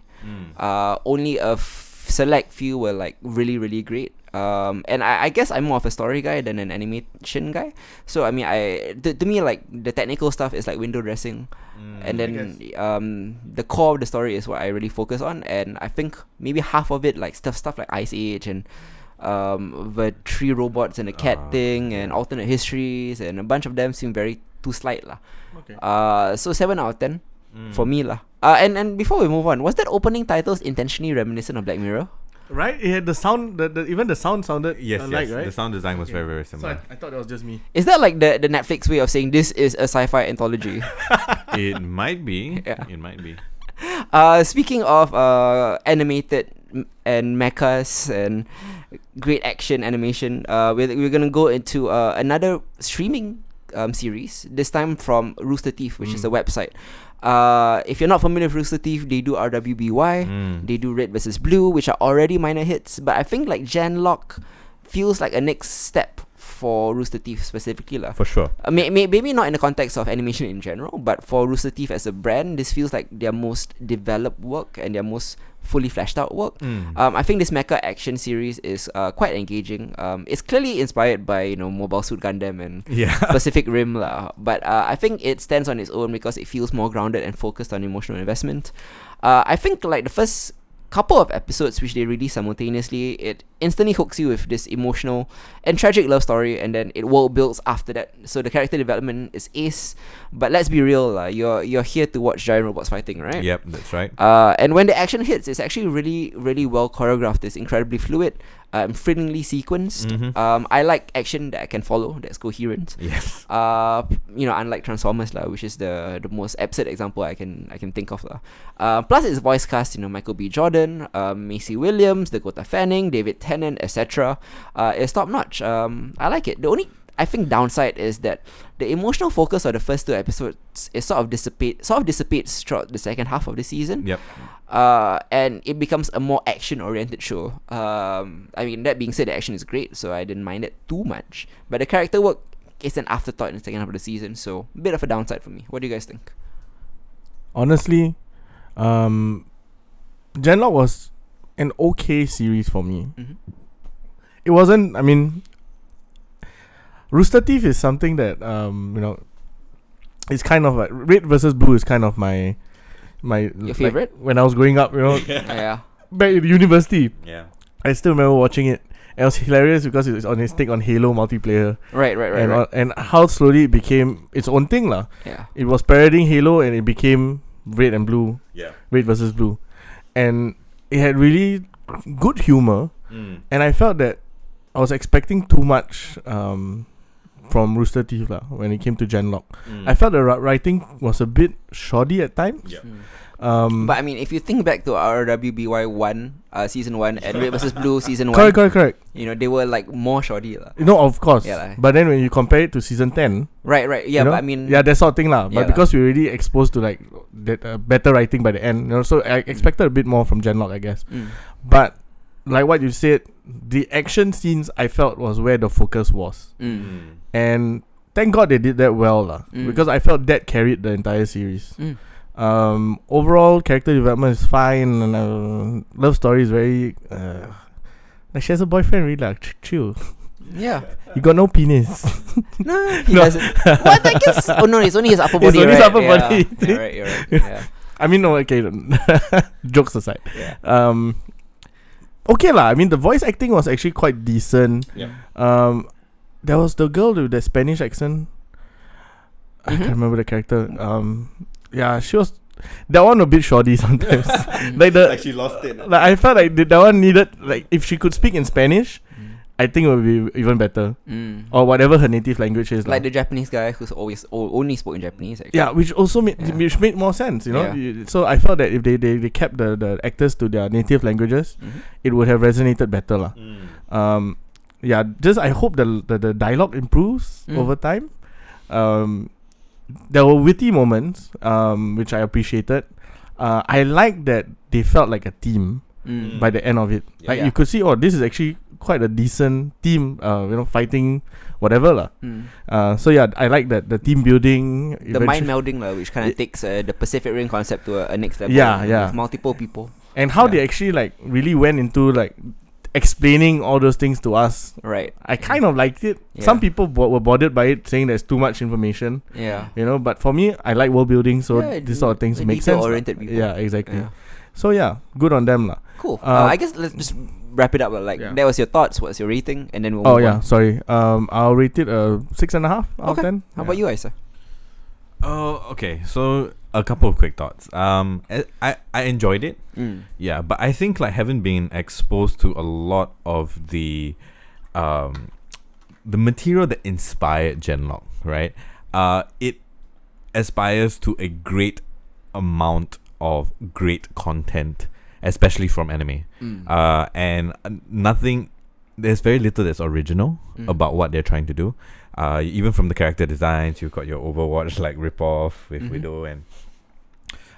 Uh, only a f- select few were like really really great. Um, and I, I guess I'm more of a story guy than an animation guy. So I mean, I to, to me like the technical stuff is like window dressing, and then um the core of the story is what I really focus on. And I think maybe half of it like stuff stuff like Ice Age and um the three robots and the cat Ah, thing and alternate histories and a bunch of them seem very too slight lah. Okay. Uh, so seven out of ten Mm. for me lah. Uh, and and before we move on, was that opening titles intentionally reminiscent of Black Mirror? Right? It had the sound. The, the even the sound sounded Yes, alike, yes. right? The sound design was Okay. very, very so similar. I, I thought that was just me. Is that like the the Netflix way of saying this is a sci-fi anthology? it might be. Yeah. It might be. uh, speaking of uh, animated m- and mechas and great action animation, uh, we're, we're gonna go into uh, another streaming um, series. This time from Rooster Teeth, which is a Mm. website. Uh, if you're not familiar with Rooster Teeth, they do RWBY. Mm. They do Red versus Blue, which are already minor hits. But I think like Genlock feels like a next step for Rooster Teeth specifically lah. For sure. Uh, may, may, maybe not in the context of animation in general, but for Rooster Teeth as a brand, this feels like their most developed work and their most fully fleshed out work. Mm. Um, I think this mecha action series is uh, quite engaging. Um, it's clearly inspired by you know Mobile Suit Gundam and yeah. Pacific Rim lah. But uh, I think it stands on its own because it feels more grounded and focused on emotional investment. Uh, I think like the first couple of episodes which they release simultaneously, it instantly hooks you with this emotional and tragic love story, and then it world builds after that. So the character development is ace. But let's be real, lah. You're you're here to watch giant robots fighting, right? Yep, that's right. Uh, and when the action hits, it's actually really, really well choreographed. It's incredibly fluid, um, thrillingly sequenced. Mhm. Um, I like action that I can follow, that's coherent. Yes. Uh, you know, unlike Transformers lah, which is the the most absurd example I can I can think of lah. Uh, plus its voice cast, you know, Michael B. Jordan, um, Maisie Williams, Dakota Fanning, David Tennant, etc. Uh, it's top notch. Um, I like it. The only I think downside is that the emotional focus of the first two episodes is sort of dissipate sort of dissipates throughout the second half of the season. Yep. Uh, and it becomes a more action oriented show. Um, I mean that being said, the action is great, so I didn't mind it too much. But the character work is an afterthought in the second half of the season, so a bit of a downside for me. What do you guys think? Honestly, um, Genlock was an okay series for me. Mhm. It wasn't. I mean, Rooster Teeth is something that um you know, it's kind of like Red versus Blue is kind of my my like, favorite? when I was growing up. You know, yeah. back in university, Yeah. I still remember watching it. And it was hilarious because it was on its take on Halo multiplayer Right, right, right, and right. uh, and how slowly it became its own thing lah. yeah. It was parodying Halo and it became Red and Blue, Yeah. Red versus Blue, and it had really good humor. Mm. And I felt that I was expecting too much um, from Rooster Teeth lah when it came to Genlock. Mm. I felt the writing was a bit shoddy at times. Yeah. Mm. Um, But I mean, if you think back to RWBY one, uh, season one, and Red versus Blue season one, correct, correct, correct. you know, they were like more shoddy, lah. You know, of course. Yeah lah. but then when you compare it to season ten, Right, right. Yeah, you know, but I mean, yeah, that sort of thing lah. Yeah But lah. because we already exposed to like that uh, better writing by the end, you know, so I expected a bit more from Genlock, I guess. Mm. But like what you said, the action scenes I felt was where the focus was, Mm. Mm. and thank God they did that well, lah. Mm. Because I felt that carried the entire series. Mm. Um, overall character development is fine, and uh, love story is very. Uh, like she has a boyfriend, really like chill. Yeah. You got no penis. No, he No. doesn't. what? I guess. Oh no, it's only his upper It's body. only his upper yeah. body. Yeah, right. You're right. Yeah. I mean, no, okay. jokes aside, yeah. um, okay lah. I mean, the voice acting was actually quite decent. Yeah. Um, there was the girl with the Spanish accent. I Mhm. can't remember the character. Um, yeah, she was that one a bit shoddy sometimes. like the she lost it. like I felt like the, that one needed like if she could speak in Spanish, I think it would be even better Mm. or whatever her native language is. Like lah. the Japanese guy who's always o- only spoke in Japanese. Actually. yeah, which also made Yeah. which made more sense, you know. Yeah. So I felt that if they, they, they kept the, the actors to their native languages, Mhm. it would have resonated better, lah. Mm. Um, yeah, just I hope the the, the dialogue improves Mm. over time. Um, there were witty moments, um, which I appreciated. Uh, I like that they felt like a team Mm. by the end of it. Yeah. Like Yeah. you could see, oh, this is actually quite a decent team. Uh, you know, fighting whatever lah. Mm. Uh, so yeah, I like that the team building. The mind melding, lah, which kind of takes uh, the Pacific Rim concept to a, a next level. Yeah, with yeah. multiple people. and how Yeah. they actually like really went into like explaining all those things to us. Right. I kind of liked it. Some people bo- were bothered by it, saying there's too much information. Yeah. You know, but for me, I like world building, so Yeah, this sort of things make sense. detail-oriented people. Yeah, exactly. Yeah. So yeah, good on them lah. Cool. Uh, Uh, I guess let's just wrap it up. lah. Like Yeah. that was your thoughts. What's your rating? And then we'll Oh move yeah, on. sorry. Um, I'll rate it a six and a half out Okay. of ten. How about you, Isa? Oh, okay. So a couple of quick thoughts. Um, I I, I enjoyed it. Mm. Yeah, but I think like having been exposed to a lot of the um the material that inspired Genlock, right? Uh it aspires to a great amount of great content, especially from anime. Mm. Uh and uh, nothing there's very little that's original Mm. about what they're trying to do. Uh even from the character designs, you've got your Overwatch like ripoff with Mhm. Widow and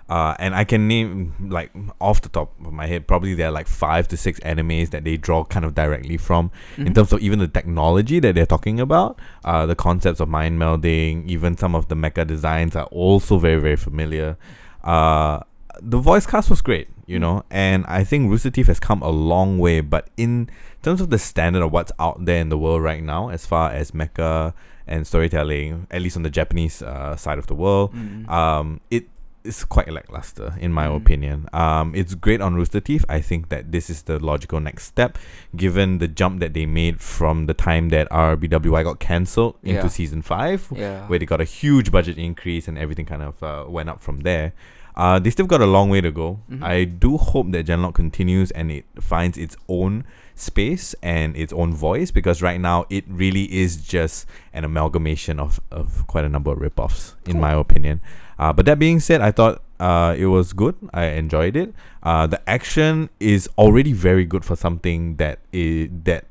uh, and I can name like off the top of my head, probably there are like five to six animes that they draw kind of directly from in Mhm. terms of even the technology that they're talking about, uh, the concepts of mind melding, even some of the mecha designs are also very very familiar. Uh, the voice cast was great, you know, and I think Rooster Teeth has come a long way. But in terms of the standard of what's out there in the world right now, as far as mecha and storytelling, at least on the Japanese uh, side of the world, Mm. um, it is quite lackluster in my Mm. opinion. Um, it's great on Rooster Teeth. I think that this is the logical next step, given the jump that they made from the time that RWBY got cancelled into Yeah. season five, yeah. where they got a huge budget increase and everything kind of uh, went up from there. Uh, they still got a long way to go. Mhm. I do hope that Genlock continues and it finds its own space and its own voice because right now it really is just an amalgamation of, of quite a number of ripoffs, in my opinion. Uh, but that being said, I thought uh, it was good. I enjoyed it. Uh, the action is already very good for something that is that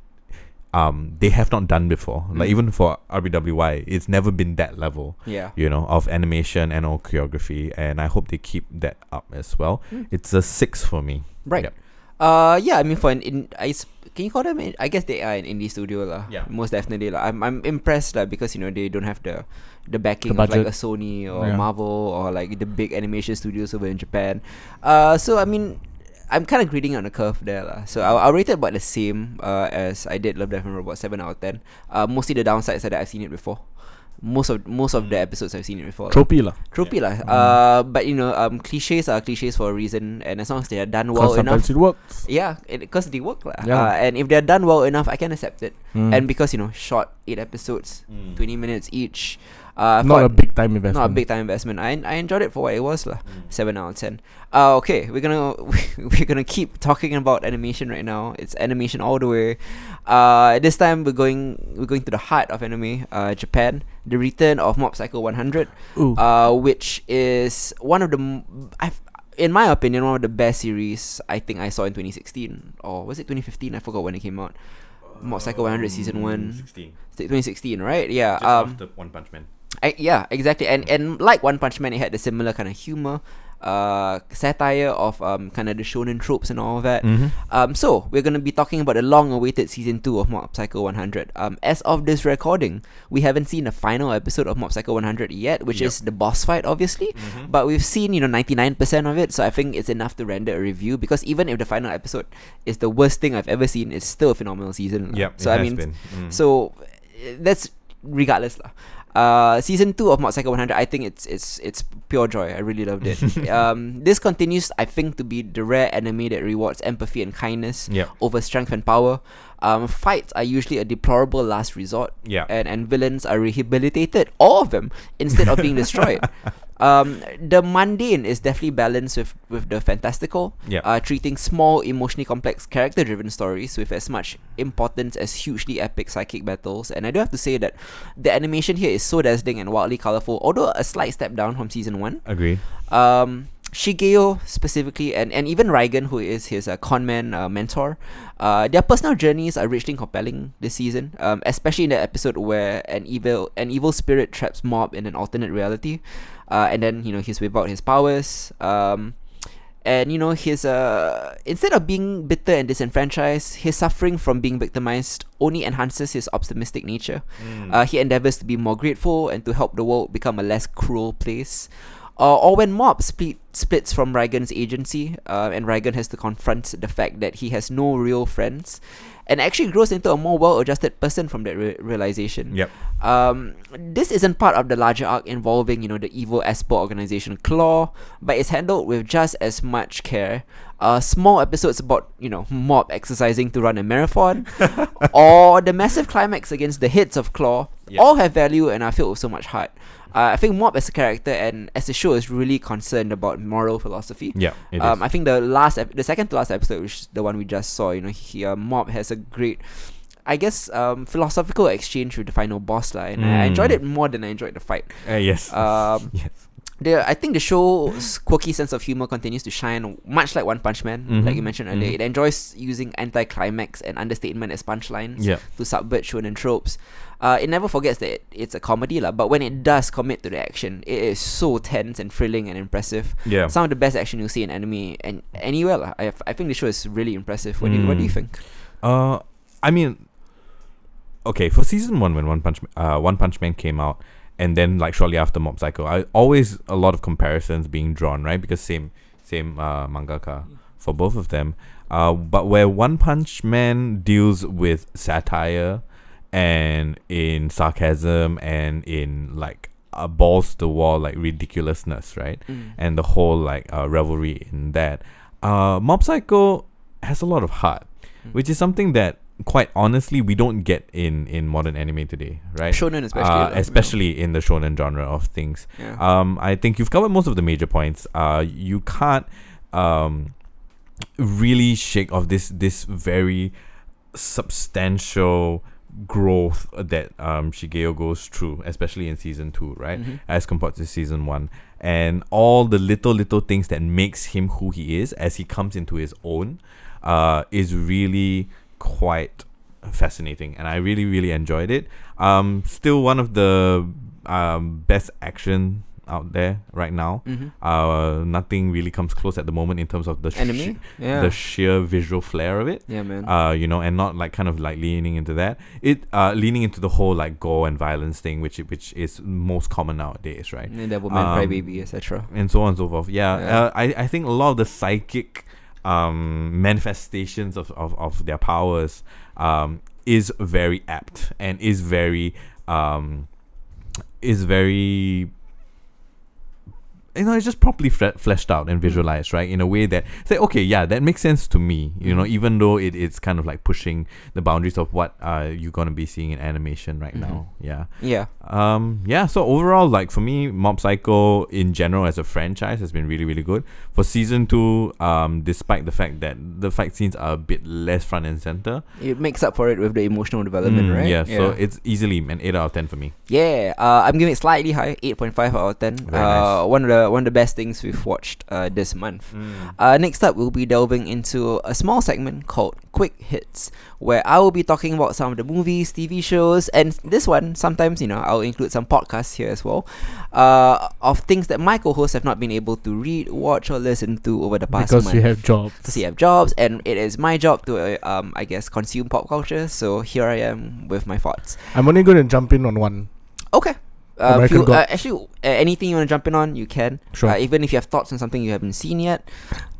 um they have not done before. Like Mm. even for RWBY, it's never been that level Yeah. you know, of animation and or choreography, and I hope they keep that up as well. Mm. It's a six for me. Right. Yep. Uh, yeah. I mean, for an in, I s- can you call them? In, I guess they are an indie studio lah. Yeah. Most definitely lah. I'm I'm impressed lah because you know they don't have the the backing The of like a. Sony or Yeah. Marvel or like the big animation studios over in Japan. Uh, so I mean. I'm kind of grading on a curve there lah. So I'll, I'll rate it about the same uh, as I did Love Death and Robots, seven out of ten. Uh, mostly the downsides are that I've seen it before. Most of most of the episodes I've seen it before. lah. Trophy lah. Trophy lah. Uh, but you know, um, cliches are cliches for a reason, and as long as they are done well Cause enough, sometimes it works. yeah, because they work lah. Yeah. Uh, and if they're done well enough, I can accept it. Mm. And because you know, short eight episodes, twenty minutes each. Uh, not a big time investment. not a big time investment. I I enjoyed it for what it was lah. Seven out of ten. Uh, okay, we're gonna we're gonna keep talking about animation right now. It's animation all the way. Uh, this time we're going we're going to the heart of anime. Uh, Japan. The return of Mob Psycho 100 Ooh. uh, which is one of the m- I've, in my opinion one of the best series I think I saw in 2016 or was it 2015 I forgot when it came out Mob Psycho 100 season 1 16. 2016 right yeah Just um after One Punch Man. I, yeah exactly and and like One Punch Man it had the similar kind of humor uh satire of um kind of the shonen tropes and all of that Mm-hmm. um, so we're gonna be talking about the long-awaited season two of Mob Psycho 100. Um, as of this recording, we haven't seen the final episode of Mob Psycho 100 yet, which Yep. is the boss fight, obviously. Mm-hmm. But we've seen you know 99% of it, so I think it's enough to render a review. Because even if the final episode is the worst thing I've ever seen, it's still a phenomenal season. Yep. So I mean. Mm. so uh, that's regardless lah. Uh, season two of Psycho 100, I think it's it's it's pure joy. I really loved it. um, this continues, I think, to be the rare anime that rewards empathy and kindness Yep. over strength and power. Um, fights are usually a deplorable last resort, Yeah. and and villains are rehabilitated, all of them, instead of being destroyed. Um, the mundane is definitely balanced with with the fantastical. Yep. Uh, treating small, emotionally complex, character-driven stories with as much importance as hugely epic psychic battles. And I do have to say that the animation here is so dazzling and wildly colorful, although a slight step down from season one. Agreed. Um, Shigeo specifically, and, and even Reigen, who is his uh, conman uh, mentor, uh, their personal journeys are richly compelling this season. Um, especially in the episode where an evil an evil spirit traps Mob in an alternate reality, uh, and then you know he's without his powers. Um, and you know his uh instead of being bitter and disenfranchised, his suffering from being victimized only enhances his optimistic nature. Uh, he endeavors to be more grateful and to help the world become a less cruel place. Uh, or when Mob split, splits from Reigen's agency, uh, and Reigen has to confront the fact that he has no real friends, and actually grows into a more well-adjusted person from that re- realization. Yep. Um, this isn't part of the larger arc involving, you know, the evil Esper organization Claw, but it's handled with just as much care. Uh, small episodes about, you know, Mob exercising to run a marathon, or the massive climax against the hits of Claw, Yeah. all have value and are filled with so much heart. Uh, I think Mob as a character and as a show is really concerned about moral philosophy. Yeah. It is. Um, I think the last, ep- the second to last episode, which is the one we just saw, you know, he, uh, Mob has a great, I guess, um, philosophical exchange with the final boss, lah, and I- I enjoyed Mm. it more than I enjoyed the fight. Uh, yes. Um, yes. The I think the show's quirky sense of humor continues to shine, much like One Punch Man, like you mentioned earlier. mhm. It enjoys using anti-climax and understatement as punchlines Yeah. to subvert shonen tropes. Uh, it never forgets that it's a comedy, lah, but when it does commit to the action, it is so tense and thrilling and impressive. Yeah. Some of the best action you'll see in anime and anywhere. lah. I, I think the show is really impressive. What, do you, what do you Mm. think? Uh, I mean, okay, for season one when One Punch uh One Punch Man came out, and then like shortly after Mob Psycho, I always a lot of comparisons being drawn, right? Because same same uh mangaka for both of them. Uh, but where One Punch Man deals with satire and in sarcasm and in like uh, balls to the wall like ridiculousness, right? Mm. and the whole like uh, revelry in that. Uh, Mob Psycho has a lot of heart, Mm. which is something that quite honestly we don't get in in modern anime today, right? Shonen especially. Uh, lah, you know. especially in the shonen genre of things. Yeah. Um, I think you've covered most of the major points. Uh, you can't um really shake off this this very substantial growth that um Shigeo goes through, especially in season two, right? Mhm. As compared to season one, and all the little little things that makes him who he is as he comes into his own, uh, is really quite fascinating, and I really really enjoyed it. Um, still one of the um, best action out there right now. Mhm. Uh, nothing really comes close at the moment in terms of the Enemy. sh- Yeah. the sheer visual flair of it. yeah, man. Uh, you know, and not like kind of like leaning into that. It uh leaning into the whole like gore and violence thing, which which is most common nowadays, right? And Devilman, um, Crybaby, etc. and so on and so forth. Yeah, Yeah. Uh, I I think a lot of the psychic um manifestations of of, of their powers um is very apt and is very um is very you know, it's just properly fle- fleshed out and visualized, right? In a way that say, okay, yeah, that makes sense to me. You know, even though it, it's kind of like pushing the boundaries of what uh you're gonna be seeing in animation right now. Yeah. Yeah. Um, yeah, so overall, like for me, Mob Psycho in general as a franchise has been really, really good. For season two, um, despite the fact that the fight scenes are a bit less front and center, It makes up for it with the emotional development, mm, right? Yeah, so it's easily an eight out of ten for me. Yeah, uh, I'm giving it slightly high, eight point five out of ten. Very uh, nice. one of the one of the best things we've watched uh, this month. Uh, next up, we'll be delving into a small segment called Quick Hits, where I will be talking about some of the movies, TV shows, and this one sometimes you know I'll include some podcasts here as well, uh, of things that my co-hosts have not been able to read, watch, or listen to over the past because month we have jobs. because you have jobs and it is my job to uh, um I guess consume pop culture. So here I am with my thoughts. I'm only going to jump in on one. Okay. Uh, American uh, actually, uh, anything you want to jump in on, you can. Sure. Uh, even if you have thoughts on something you haven't seen yet.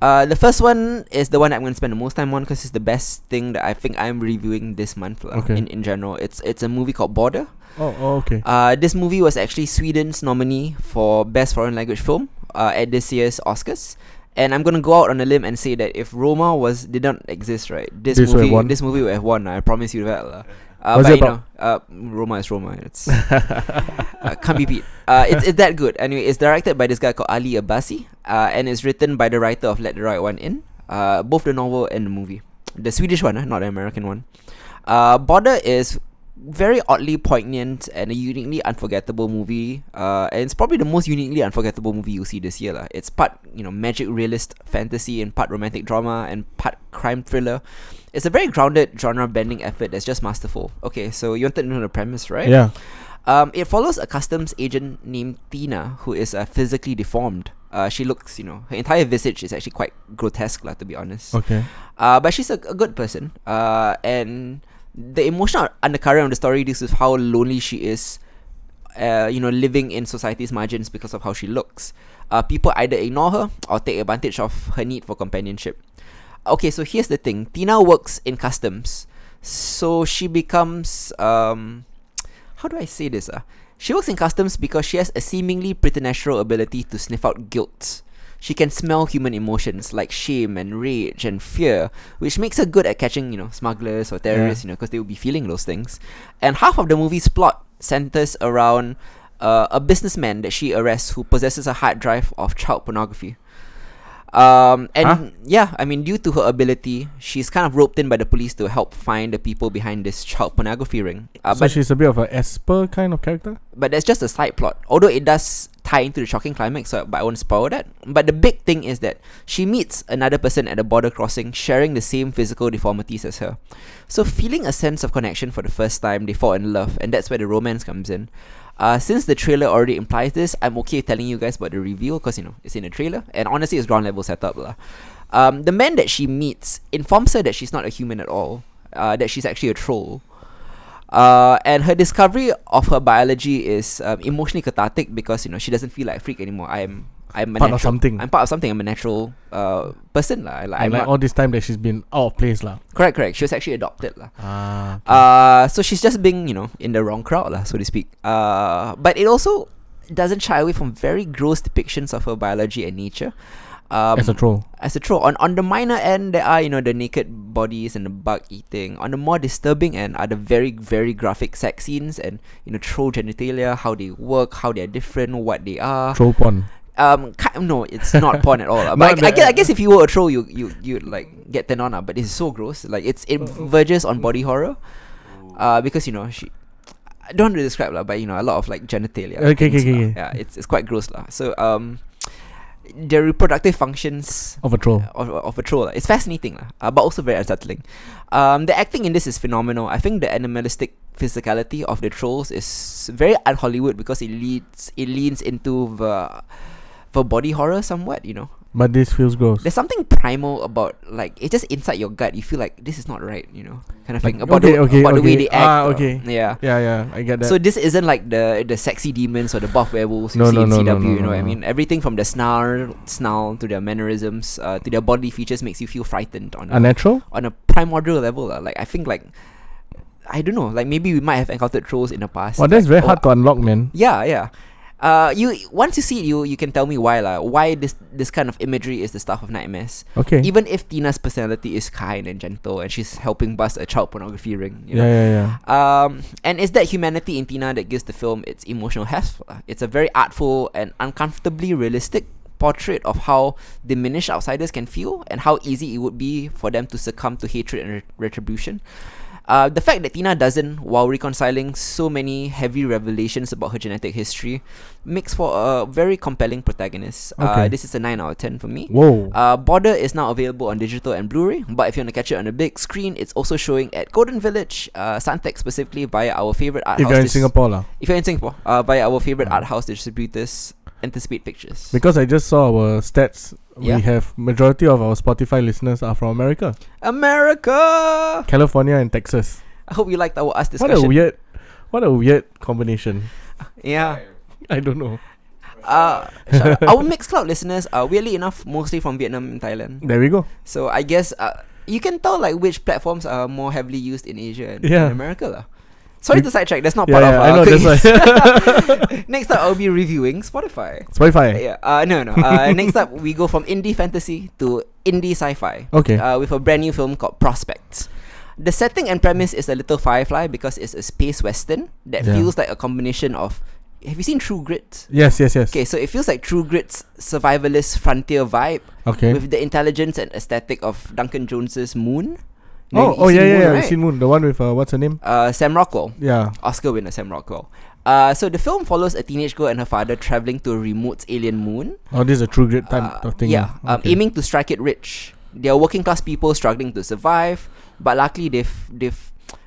Uh, the first one is the one I'm going to spend the most time on because it's the best thing that I think I'm reviewing this month. lah, Okay. In, in general, it's it's a movie called Border. oh, oh, okay. Uh, this movie was actually Sweden's nominee for Best Foreign Language Film uh, at this year's Oscars. And I'm gonna go out on a limb and say that if Roma was did not exist, right, this, This movie this movie would have won. I promise you that. lah. Uh, What's but it know, uh, Roma is Roma. It's uh, can't be beat. Uh, it's, it's that good. Anyway, it's directed by this guy called Ali Abbasi, uh, and it's written by the writer of Let the Right One In. Uh, both the novel and the movie, the Swedish one, uh, not the American one. Uh, Border is very oddly poignant and a uniquely unforgettable movie. Uh, and it's probably the most uniquely unforgettable movie you'll see this year. lah. It's part, you know, magic realist fantasy and part romantic drama and part crime thriller. It's a very grounded genre bending effort that's just masterful. Okay, so you wanted to know the premise, right? Yeah. Um, it follows a customs agent named Tina who is uh, physically deformed. Uh, she looks, you know, her entire visage is actually quite grotesque, lah, to be honest. Okay. Uh, but she's a, a good person. Uh, and the emotional undercurrent of the story deals with how lonely she is, uh, you know, living in society's margins because of how she looks. Uh, people either ignore her or take advantage of her need for companionship. Okay, so here's the thing Tina works in customs. So she becomes. Um, how do I say this? Uh? She works in customs because she has a seemingly preternatural ability to sniff out guilt. She can smell human emotions like shame and rage and fear, which makes her good at catching, you know, smugglers or terrorists, you know, because they will be feeling those things. And half of the movie's plot centers around uh, a businessman that she arrests who possesses a hard drive of child pornography. Um, and Huh? yeah, I mean, due to her ability, she's kind of roped in by the police to help find the people behind this child pornography ring. Uh, so but she's a bit of a Esper kind of character. but that's just a side plot. Although it does tie into the shocking climax, so but I won't spoil that. But the big thing is that she meets another person at a border crossing, sharing the same physical deformities as her. So feeling a sense of connection for the first time, they fall in love, and that's where the romance comes in. Uh, since the trailer already implies this, I'm okay telling you guys about the reveal because you know it's in the trailer, and honestly, it's ground level setup lah. Um, the man that she meets informs her that she's not a human at all, uh, that she's actually a troll. Uh, and her discovery of her biology is um, emotionally cathartic because you know she doesn't feel like a freak anymore. I'm I'm a Part of something. I'm part of something. I'm a natural uh, person lah. Like, I'm like all this time that she's been out of place lah. correct, correct. She was actually adopted lah. Ah. Uh, so she's just being, you know, in the wrong crowd, lah, so to speak. Uh, but it also doesn't shy away from very gross depictions of her biology and nature. Um, as a troll. as a troll. On on the minor end, there are you know the naked bodies and the bug eating. On the more disturbing end, are the very very graphic sex scenes and you know troll genitalia, how they work, how they are different, what they are. Troll porn. Um, ki- no, it's not porn at all. lah. Not But I, I, guess, I guess if you were a troll, you you you like get turned on. lah, But it's so gross. Like it's it verges on body horror. Uh, because you know she. I don't want to describe lah, but you know a lot of like genitalia. Okay, things okay, lah. okay. Yeah, it's it's quite gross lah. So um, the reproductive functions Of a troll. of, of a troll. lah. It's fascinating, lah, uh, but also very unsettling. Um, the acting in this is phenomenal. I think the animalistic physicality of the trolls is very un Hollywood because it leads it leans into the the body horror somewhat. You know, But this feels gross. there's something primal about like it's just inside your gut. You feel like this is not right. You know, kind of Like, thing about okay, the okay, about the way okay. they act. Ah, or- okay. Yeah. yeah, yeah, I get that. So this isn't like the the sexy demons or the buff werewolves you No, see no, in no, CW. you know no, what I mean? Everything from the snarl, snarl to their mannerisms, uh, to their body features makes you feel frightened on a, Unnatural? on a primordial level. lah. Like I think like I don't know. Like maybe we might have encountered trolls in the past. Well, that's like, very hard to unlock, man. Yeah, yeah. Uh, you once you see it, you you can tell me why lah. Why this this kind of imagery is the stuff of nightmares. Okay. Even if Tina's personality is kind and gentle, and she's helping bust a child pornography ring. You know? yeah, yeah, yeah. Um, and it's that humanity in Tina that gives the film its emotional heft. It's a very artful and uncomfortably realistic portrait of how diminished outsiders can feel and how easy it would be for them to succumb to hatred and re- retribution. Uh, the fact that Tina doesn't, while reconciling so many heavy revelations about her genetic history, makes for a very compelling protagonist. Uh, Okay. this is a 9 out of 10 for me. Whoa. Uh, Border is now available on digital and Blu-ray, but if you want to catch it on a big screen, it's also showing at Golden Village, uh, Suntec specifically via our favorite art if house. you're in dis- Singapore, lah. if you're in Singapore, uh, via our favorite Mm. art house distributors, Anticipate Pictures. Because I just saw our stats. Yeah. We have majority of our Spotify listeners are from America, America. California, and Texas. I hope you liked our us What a weird, what a weird combination. yeah. I don't know. Uh, shout out. our Mixcloud listeners are weirdly enough mostly from Vietnam and Thailand. There we go. So I guess uh, you can tell like which platforms are more heavily used in Asia and Yeah. in America lah. Sorry to sidetrack. That's not Yeah, part yeah, of I our know. That's why. Next up, I'll be reviewing Spotify. Spotify. Yeah. Uh, no, no. Uh, next up, we go from indie fantasy to indie sci-fi. Okay. Uh, with a brand new film called Prospects. The setting and premise is a little Firefly because it's a space western that Yeah. feels like a combination of. Have you seen True Grit? yes, yes, yes. Okay, so it feels like True Grit's survivalist frontier vibe Okay. with the intelligence and aesthetic of Duncan Jones's Moon. Oh, oh yeah, yeah, Moon, yeah. right? Moon, the one with uh, what's her name? Uh, Sam Rockwell. Yeah. Oscar winner Sam Rockwell. Uh, so the film follows a teenage girl and her father traveling to a remote alien moon. Oh, this is a true great time Uh, of thing. yeah, lah. um, aiming to strike it rich. They are working class people struggling to survive, but luckily they've they've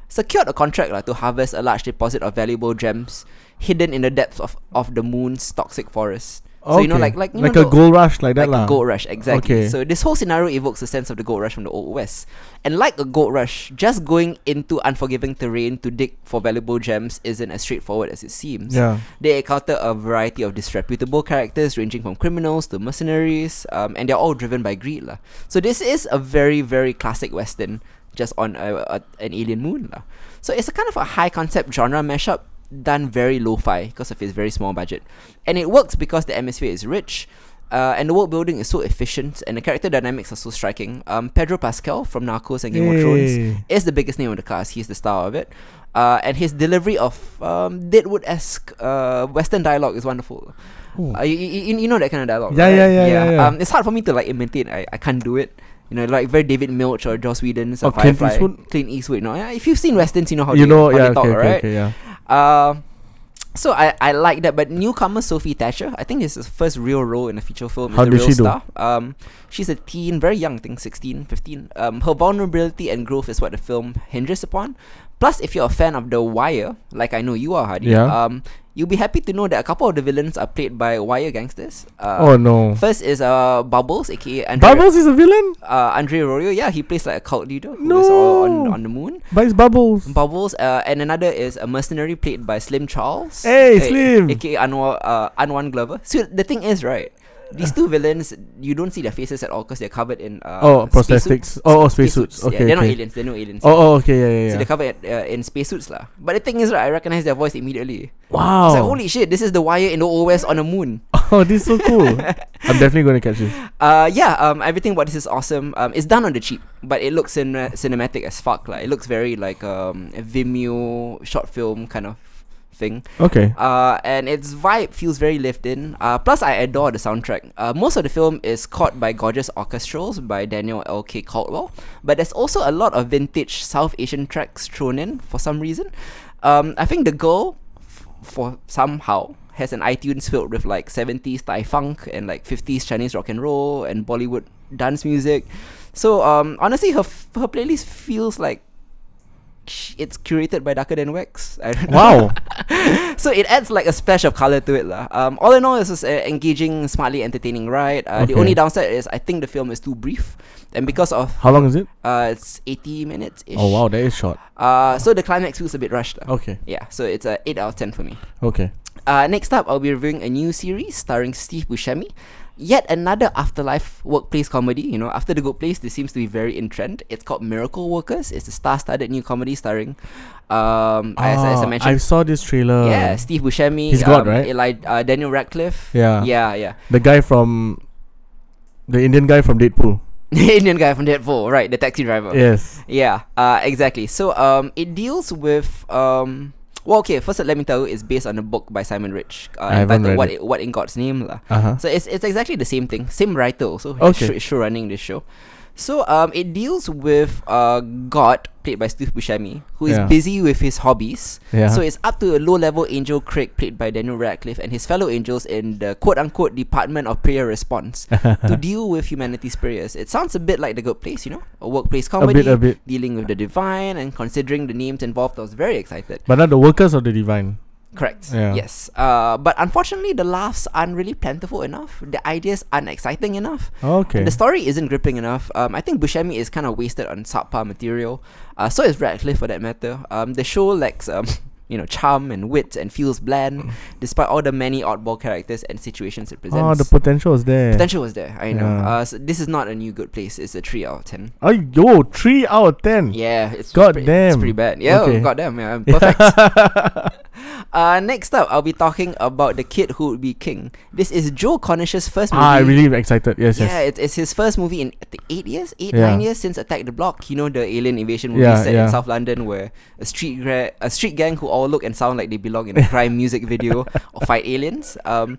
secured a contract lah to harvest a large deposit of valuable gems hidden in the depths of, of the moon's toxic forest. So you know, Okay. like like you like know a gold rush like that like lah. a gold rush, exactly. Okay. So this whole scenario evokes a sense of the gold rush from the old west, and like a gold rush, just going into unforgiving terrain to dig for valuable gems isn't as straightforward as it seems. Yeah. They encounter a variety of disreputable characters, ranging from criminals to mercenaries, um, and they're all driven by greed. lah. So this is a very, very classic western, just on a, a, an alien moon. lah. So it's a kind of a high concept genre mashup done very lo-fi because of its very small budget, and it works because the atmosphere is rich. Uh, and the world building is so efficient, and the character dynamics are so striking. Um, Pedro Pascal from Narcos and Game of Thrones is the biggest name of the cast. He's the star of it. Uh, and his delivery of um, Deadwood esque uh, Western dialogue is wonderful. Uh, you, you, you know that kind of dialogue. Yeah, right? yeah, yeah, yeah, yeah. Um, it's hard for me to like imitate. I, I can't do it. You know, like very David Milch or Joss Whedon's Or uh, Clint. Eastwood? Clint Eastwood. Know, yeah, if you've seen westerns, you know how you they, know, how yeah, they talk, okay, okay, right? okay, yeah. Uh, so I, I like that, but newcomer Sophie Thatcher, I think this is her first real role in a feature film. How is did real she do? star. Um, she's a teen, very young, I think 16, 15. Um, her vulnerability and growth is what the film hinges upon. Plus, if you're a fan of The Wire, like I know you are, Hadi, Yeah. um, you'll be happy to know that a couple of the villains are played by Wire gangsters. Uh, oh no. First is uh Bubbles, aka Andre, Bubbles is a villain? uh, Andre Royo. Yeah, he plays like a cult leader who is all on, on the moon. But it's Bubbles. Bubbles, uh, and another is a mercenary played by Slim Charles. Hey, a- Slim. aka Anwar, uh, Anwan Glover. So the thing is, right? These two villains, you don't see their faces at all because they're covered in uh, Oh, spacesuits. prosthetics. Oh, oh, Spacesuits. spacesuits. Okay, yeah, they're not aliens. They're no aliens. Oh, oh, okay, yeah, yeah, yeah. So they're covered uh, in spacesuits lah. But the thing is, right? I recognize their voice immediately. wow. It's like holy shit! This is the Wire in the west on the moon. oh, this is so cool. I'm definitely going to catch this. Uh, yeah. Um, everything about this is awesome. Um, it's done on the cheap, but it looks cin- cinematic as fuck. Like it looks very like um a Vimeo short film kind of thing. Okay. Uh, and its vibe feels very lived in. Uh, plus, I adore the soundtrack. Uh, most of the film is caught by gorgeous orchestrals by Daniel L. K. Caldwell, but there's also a lot of vintage South Asian tracks thrown in for some reason. Um, I think the girl, f- for somehow, has an iTunes filled with like 70s Thai funk and like 50s Chinese rock and roll and Bollywood dance music. So um, honestly, her f- her playlist feels like it's curated by Darker Than Wax. I don't know. Wow. so it adds like a splash of color to it lah. Um, all in all, this is an engaging, smartly entertaining ride. Uh, The only downside is I think the film is too brief, and because of How long is it? uh, it's 80 minutes. Oh wow, that is short. Uh, so the climax feels a bit rushed. lah. Okay. Yeah, so it's a 8 out of 10 for me. Okay. Uh, next up, I'll be reviewing a new series starring Steve Buscemi. Yet another afterlife workplace comedy. You know, after The Good Place, this seems to be very in trend. It's called Miracle Workers. It's a star-studded new comedy starring, um, as, as I Ah, mentioned, I saw this trailer. yeah, Steve Buscemi. He's God, um, right? Eli, uh, Daniel Radcliffe. Yeah. Yeah, yeah. The guy from the Indian guy from Deadpool. The Indian guy from Deadpool, right? The taxi driver. Yes. Yeah, uh, exactly. So um, it deals with um. Well, okay. First, let me tell you, it's based on a book by Simon Rich uh, I entitled read "What it. What in God's Name" lah. Uh huh. So it's it's exactly the same thing. Same writer also. Okay. Show running this show. So um, it deals with uh God played by Steve Buscemi, who is Yeah. busy with his hobbies. Yeah. So it's up to a low-level angel Craig played by Daniel Radcliffe and his fellow angels in the quote-unquote Department of Prayer Response to deal with humanity's prayers. It sounds a bit like The Good Place, you know, a workplace comedy a bit, a bit. dealing with the divine and considering the names involved. I was very excited. But not the workers of the divine. Correct. Yeah. Yes. Uh, but unfortunately, the laughs aren't really plentiful enough. The ideas aren't exciting enough. Okay. And the story isn't gripping enough. Um, I think Buscemi is kind of wasted on subpar material. Uh, so is Radcliffe for that matter. Um, the show lacks um, you know, charm and wit and feels bland, despite all the many oddball characters and situations it presents. oh, the potential is there. potential was there. I know. Yeah. Uh, so this is not a new good place. It's a three out of ten. Oh, yo, three out of ten. Yeah, it's God it's, pretty, it's pretty bad. Yeah, Okay. goddamn. Yeah, perfect. Uh, next up, I'll be talking about the kid who would be king. This is Joe Cornish's first movie. ah, I really excited. Yes, yeah, yes. it's, it's his first movie in eight years, eight Yeah. nine years since Attack the Block. You know the alien invasion movie Yeah, set yeah. in South London, where a street gra- a street gang who all look and sound like they belong in a crime music video or fight aliens. Um,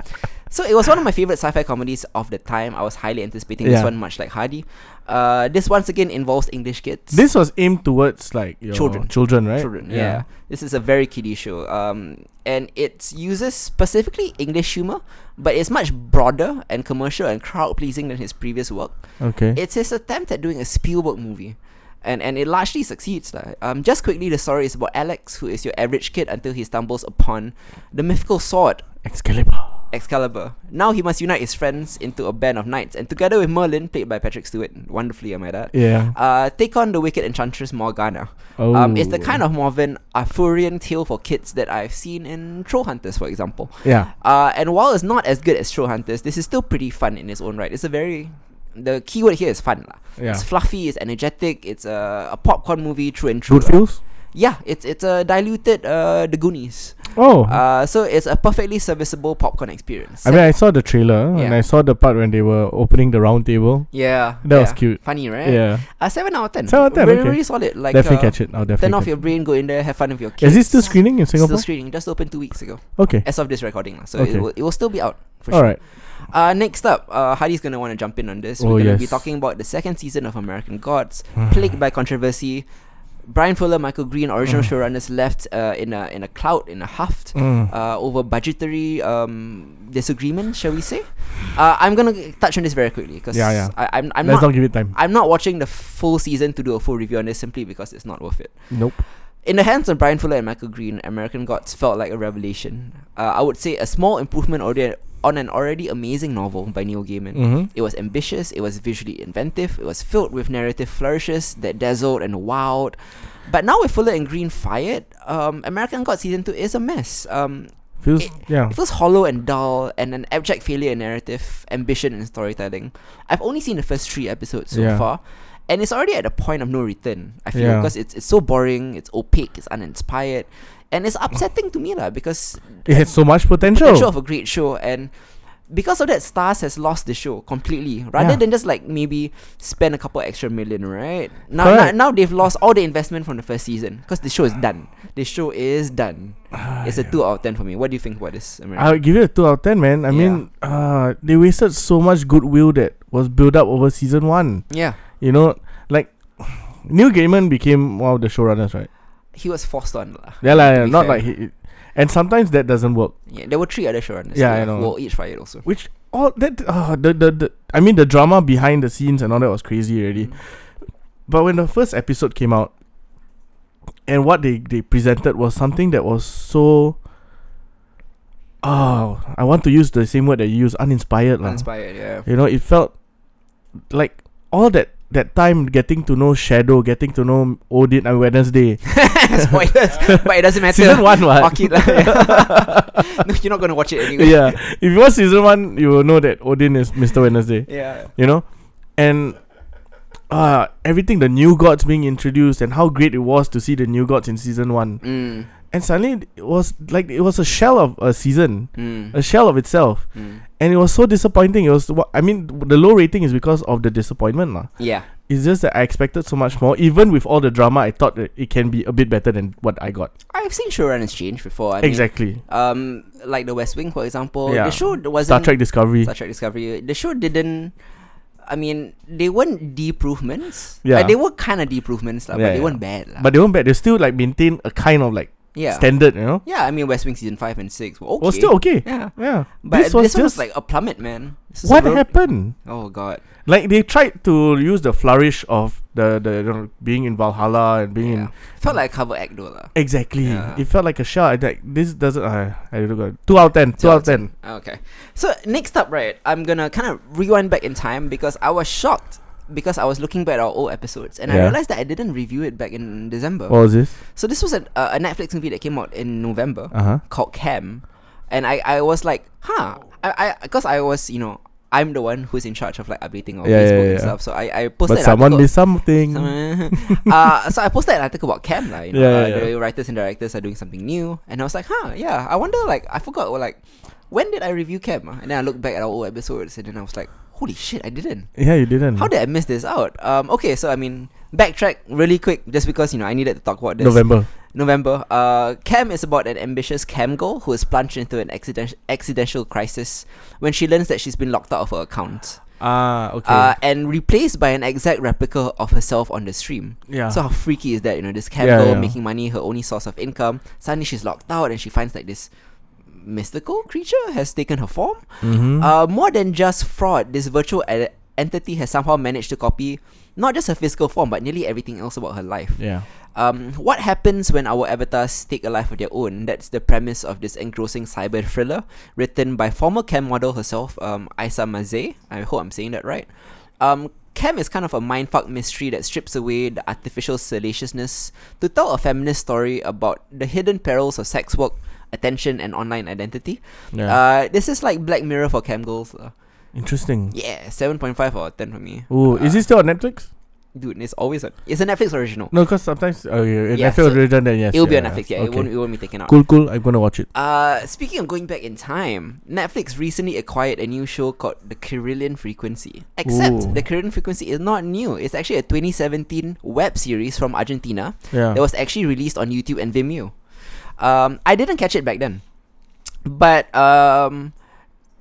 so it was one of my favorite sci-fi comedies of the time. I was highly anticipating this one, much like Hardy. Uh, this once again involves English kids. This was aimed towards like your Children. children, right? children. Yeah. This is a very kiddie show. Um, and it uses specifically English humor, but it's much broader and commercial and crowd pleasing than his previous work. Okay. It's his attempt at doing a Spielberg movie. And, and it largely succeeds. Um, just quickly, the story is about Alex, who is your average kid until he stumbles upon the mythical sword, Excalibur. Excalibur. Now he must unite his friends into a band of knights, and together with Merlin, played by Patrick Stewart, wonderfully, I might add, Yeah. uh, take on the wicked enchantress Morgana. Oh. Um, it's the kind of Morven Arthurian tale for kids that I've seen in Troll Hunters, for example. Yeah. Uh, and while it's not as good as Troll Hunters, this is still pretty fun in its own right. It's a very the keyword here is fun lah. Yeah. It's fluffy, it's energetic, it's a, a popcorn movie through and through. Good lah. feels. Yeah, it's it's a diluted uh the Goonies. Oh. Uh, so it's a perfectly serviceable popcorn experience. I mean, I saw the trailer and I saw the part when they were opening the round table. yeah, That was cute. Funny, right? Yeah. Uh, seven out of ten. 7 out of 10, Really, okay. really solid. Like definitely uh, catch it. I'll definitely Turn off your brain, go in there, have fun with your kids. Is it still screening in Singapore? Still screening. Just opened two weeks ago. okay. As of this recording, lah. so Okay. it, will, it will still be out for All sure. right. Uh, next up, uh, Hardy's gonna want to jump in on this. Oh, We're gonna be talking about the second season of American Gods, plagued by controversy. Bryan Fuller, Michael Green, original showrunners, left uh, in a in a cloud, in a huff, Mm. uh, over budgetary um, disagreement, shall we say? Uh, I'm gonna touch on this very quickly because Yeah, yeah. I, I'm I'm Let's not not give it time. I'm not watching the full season to do a full review on this simply because it's not worth it. Nope. In the hands of Bryan Fuller and Michael Green, American Gods felt like a revelation. Uh, I would say a small improvement already on an already amazing novel by Neil Gaiman. Mm-hmm. It was ambitious, it was visually inventive, it was filled with narrative flourishes that dazzled and wowed. But now with Fuller and Green fired, um, American Gods season two is a mess. Um, Feels It- yeah. it feels hollow and dull, and an abject failure in narrative, ambition, and storytelling. I've only seen the first three episodes so Yeah. far, and it's already at a point of no return. I feel Yeah. because it's it's so boring, it's opaque, it's uninspired, and it's upsetting to me lah because It had so much potential. potential of a great show and. Because of that, Starz has lost the show completely. Rather Yeah. than just like maybe spend a couple extra million, right? Now, now, Correct. now they've lost all the investment from the first season because the show is done. The show is done. It's a two out of ten for me. What do you think about this? American? I would give it a two out of ten, man. I Yeah. mean, uh, they wasted so much goodwill that was built up over season one. yeah, You know, like Neil Gaiman became one of the showrunners, right? He was forced on lah. Yeah, lah, yeah, not fair. like he. and sometimes that doesn't work. Yeah, there were three other showrunners. Yeah, I know. Who all each fired also. Which all that uh, the, the the I mean the drama behind the scenes and all that was crazy already. Mm. But when the first episode came out, and what they they presented was something that was so. Oh, I want to use the same word that you use, uninspired. Uninspired, yeah. You know, it felt like all that that time getting to know Shadow, getting to know Odin on Wednesday. Spoilers, but it doesn't matter. Season one, what? Fuck it yeah. no, you're not gonna watch it anyway. yeah, if you watch season one, you will know that Odin is Mr. Wednesday. Yeah. You know, and uh everything the new gods being introduced and how great it was to see the new gods in season one. Mm. And suddenly it was like it was a shell of a season, Mm. a shell of itself, Mm. and it was so disappointing. It was I mean. The low rating is because of the disappointment, lah. Yeah. It's just that I expected so much more. Even with all the drama, I thought that it can be a bit better than what I got. I've seen showrunners change before. I mean, exactly. um, like The West Wing, for example. Yeah. The show wasn't Star Trek Discovery. Star Trek Discovery. The show didn't. I mean, they weren't deprovements. Yeah. Like, they were kind of deprovements, lah, Yeah, but they yeah. weren't bad. But they weren't bad. They still like maintain a kind of like yeah. standard, you know. yeah, I mean, West Wing season 5 and 6 were okay. Was still okay. Yeah. Yeah. But this was one just was like a plummet, man. This what real- happened. Oh, God. Like they tried to use the flourish of the the you know, being in Valhalla and being Yeah. in Felt like a cover act, though. lah. exactly. Yeah. It felt like a shot. Like this doesn't. Uh, I don't know. Two out of ten. Two, out of ten. Okay. So next up, right, I'm gonna kind of rewind back in time because I was shocked because I was looking back at our old episodes and I Yeah. realized that I didn't review it back in December. What was this? So this was a, a Netflix movie that came out in November Uh huh. called Cam, and I, I was like, huh, I because I was you know I'm the one who's in charge of like updating on Yeah, yeah, Facebook and yeah. stuff. So I I posted. But an someone article- did something. uh, so I posted an article about Cam, like, you know, Yeah, uh, yeah, yeah. the writers and directors are doing something new, and I was like, huh, yeah. I wonder, like, I forgot, well, like, when did I review Cam? And then I looked back at our old episodes, and then I was like, holy shit, I didn't. Yeah, you didn't. How did I miss this out? Um, okay, so I mean, backtrack really quick, just because you know I needed to talk about this. November. November. Uh, Cam is about an ambitious cam girl who is plunged into an accident- accidental crisis when she learns that she's been locked out of her account. Ah, okay. Uh, and replaced by an exact replica of herself on the stream. yeah. So how freaky is that? You know, this cam Yeah, girl yeah. making money, her only source of income. Suddenly she's locked out, and she finds like this mystical creature has taken her form. mm-hmm. Uh, more than just fraud, this virtual e- entity has somehow managed to copy not just her physical form, but nearly everything else about her life. yeah. Um, what happens when our avatars take a life of their own? That's the premise of this engrossing cyber thriller, written by former cam model herself, um, Isa Mazzei. I hope I'm saying that right. Um, Cam is kind of a mindfuck mystery that strips away the artificial salaciousness to tell a feminist story about the hidden perils of sex work, attention, and online identity. Yeah. Uh, this is like Black Mirror for cam girls. lah. Interesting. Yeah, 7.5 out of 10 for me. Ooh, is Uh, it still on Netflix? Dude, it's always on. It's a Netflix original. No, because sometimes uh, yeah, Yeah, Netflix so original. Then yes, It'll be yeah, on Netflix, yeah. It, won't, it won't be taken out. Cool, cool. I'm gonna watch it. Uh, speaking of going back in time, Netflix recently acquired a new show called The Kirlian Frequency. Except Ooh. The Kirlian Frequency is not new. It's actually a 2017 web series from Argentina Yeah. that was actually released on YouTube and Vimeo. Um, I didn't catch it back then, but um,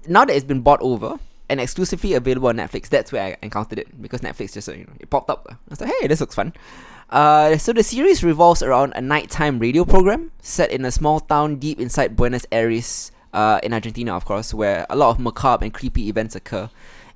now that it's been bought over and exclusively available on Netflix, that's where I encountered it because Netflix just uh, you know it popped up. I was like, hey, this looks fun. Uh, so the series revolves around a nighttime radio program set in a small town deep inside Buenos Aires, uh, in Argentina, of course, where a lot of macabre and creepy events occur.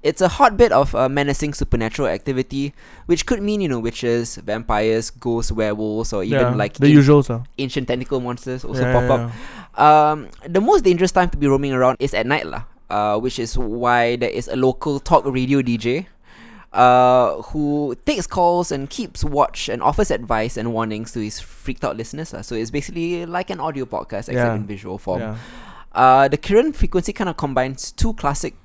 It's a hotbed of uh, menacing supernatural activity, which could mean you know witches, vampires, ghosts, werewolves, or even yeah. like the an- usuals. Uh. ancient tentacle monsters also Yeah, pop yeah, up. Um, the most dangerous time to be roaming around is at night, lah. Uh, which is why there is a local talk radio DJ, uh, who takes calls and keeps watch and offers advice and warnings to his freaked out listeners. So it's basically like an audio podcast except Yeah. in visual form. Yeah. Uh, the Kirlian Frequency kind of combines two classic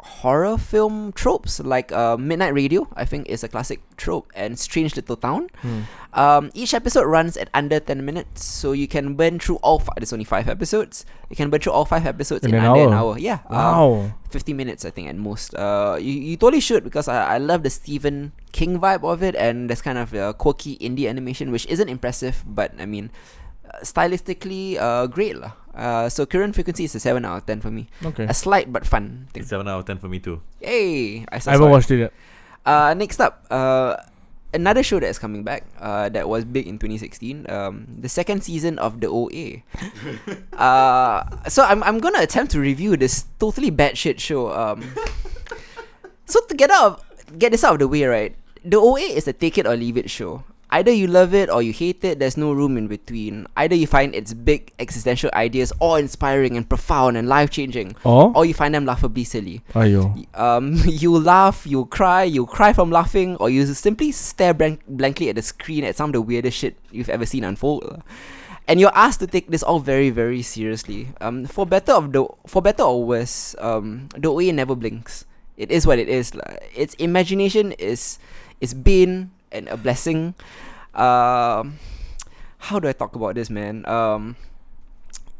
horror film tropes, like uh, Midnight Radio, I think is a classic trope, and Strange Little Town. Hmm. Um, each episode runs at under 10 minutes, so you can burn through all five. There's only five episodes. You can burn through all five episodes In in, an under an hour? hour. Yeah. uh, Wow. 50 minutes, I think, at most. Uh, you, you totally should because I, I love the Stephen King vibe of it, and there's kind of a quirky indie animation, which isn't impressive, but I mean, uh, stylistically, uh, great. lah. Uh, so Kirlian Frequency is a 7 out of 10 for me. Okay. A slight but fun thing. Seven out of ten for me too. Yay! I, I haven't it. watched it yet. Uh, next up, uh, another show that is coming back. Uh, that was big in 2016. Um, the second season of the OA. uh, so I'm I'm gonna attempt to review this totally bad shit show. Um, so to get out, of, get this out of the way, right? The OA is a take it or leave it show. Either you love it or you hate it. There's no room in between. Either you find its big existential ideas awe-inspiring and profound and life-changing, Or or you find them laughably silly. ayo. Um, you laugh, you cry, you cry from laughing, or you simply stare blank- blankly at the screen at some of the weirdest shit you've ever seen unfold. And you're asked to take this all very, very seriously. Um, for better of the, for better or worse, um, the OA never blinks. It is what it is. Its imagination is, is bane and a blessing. Um, how do I talk about this, man? Um,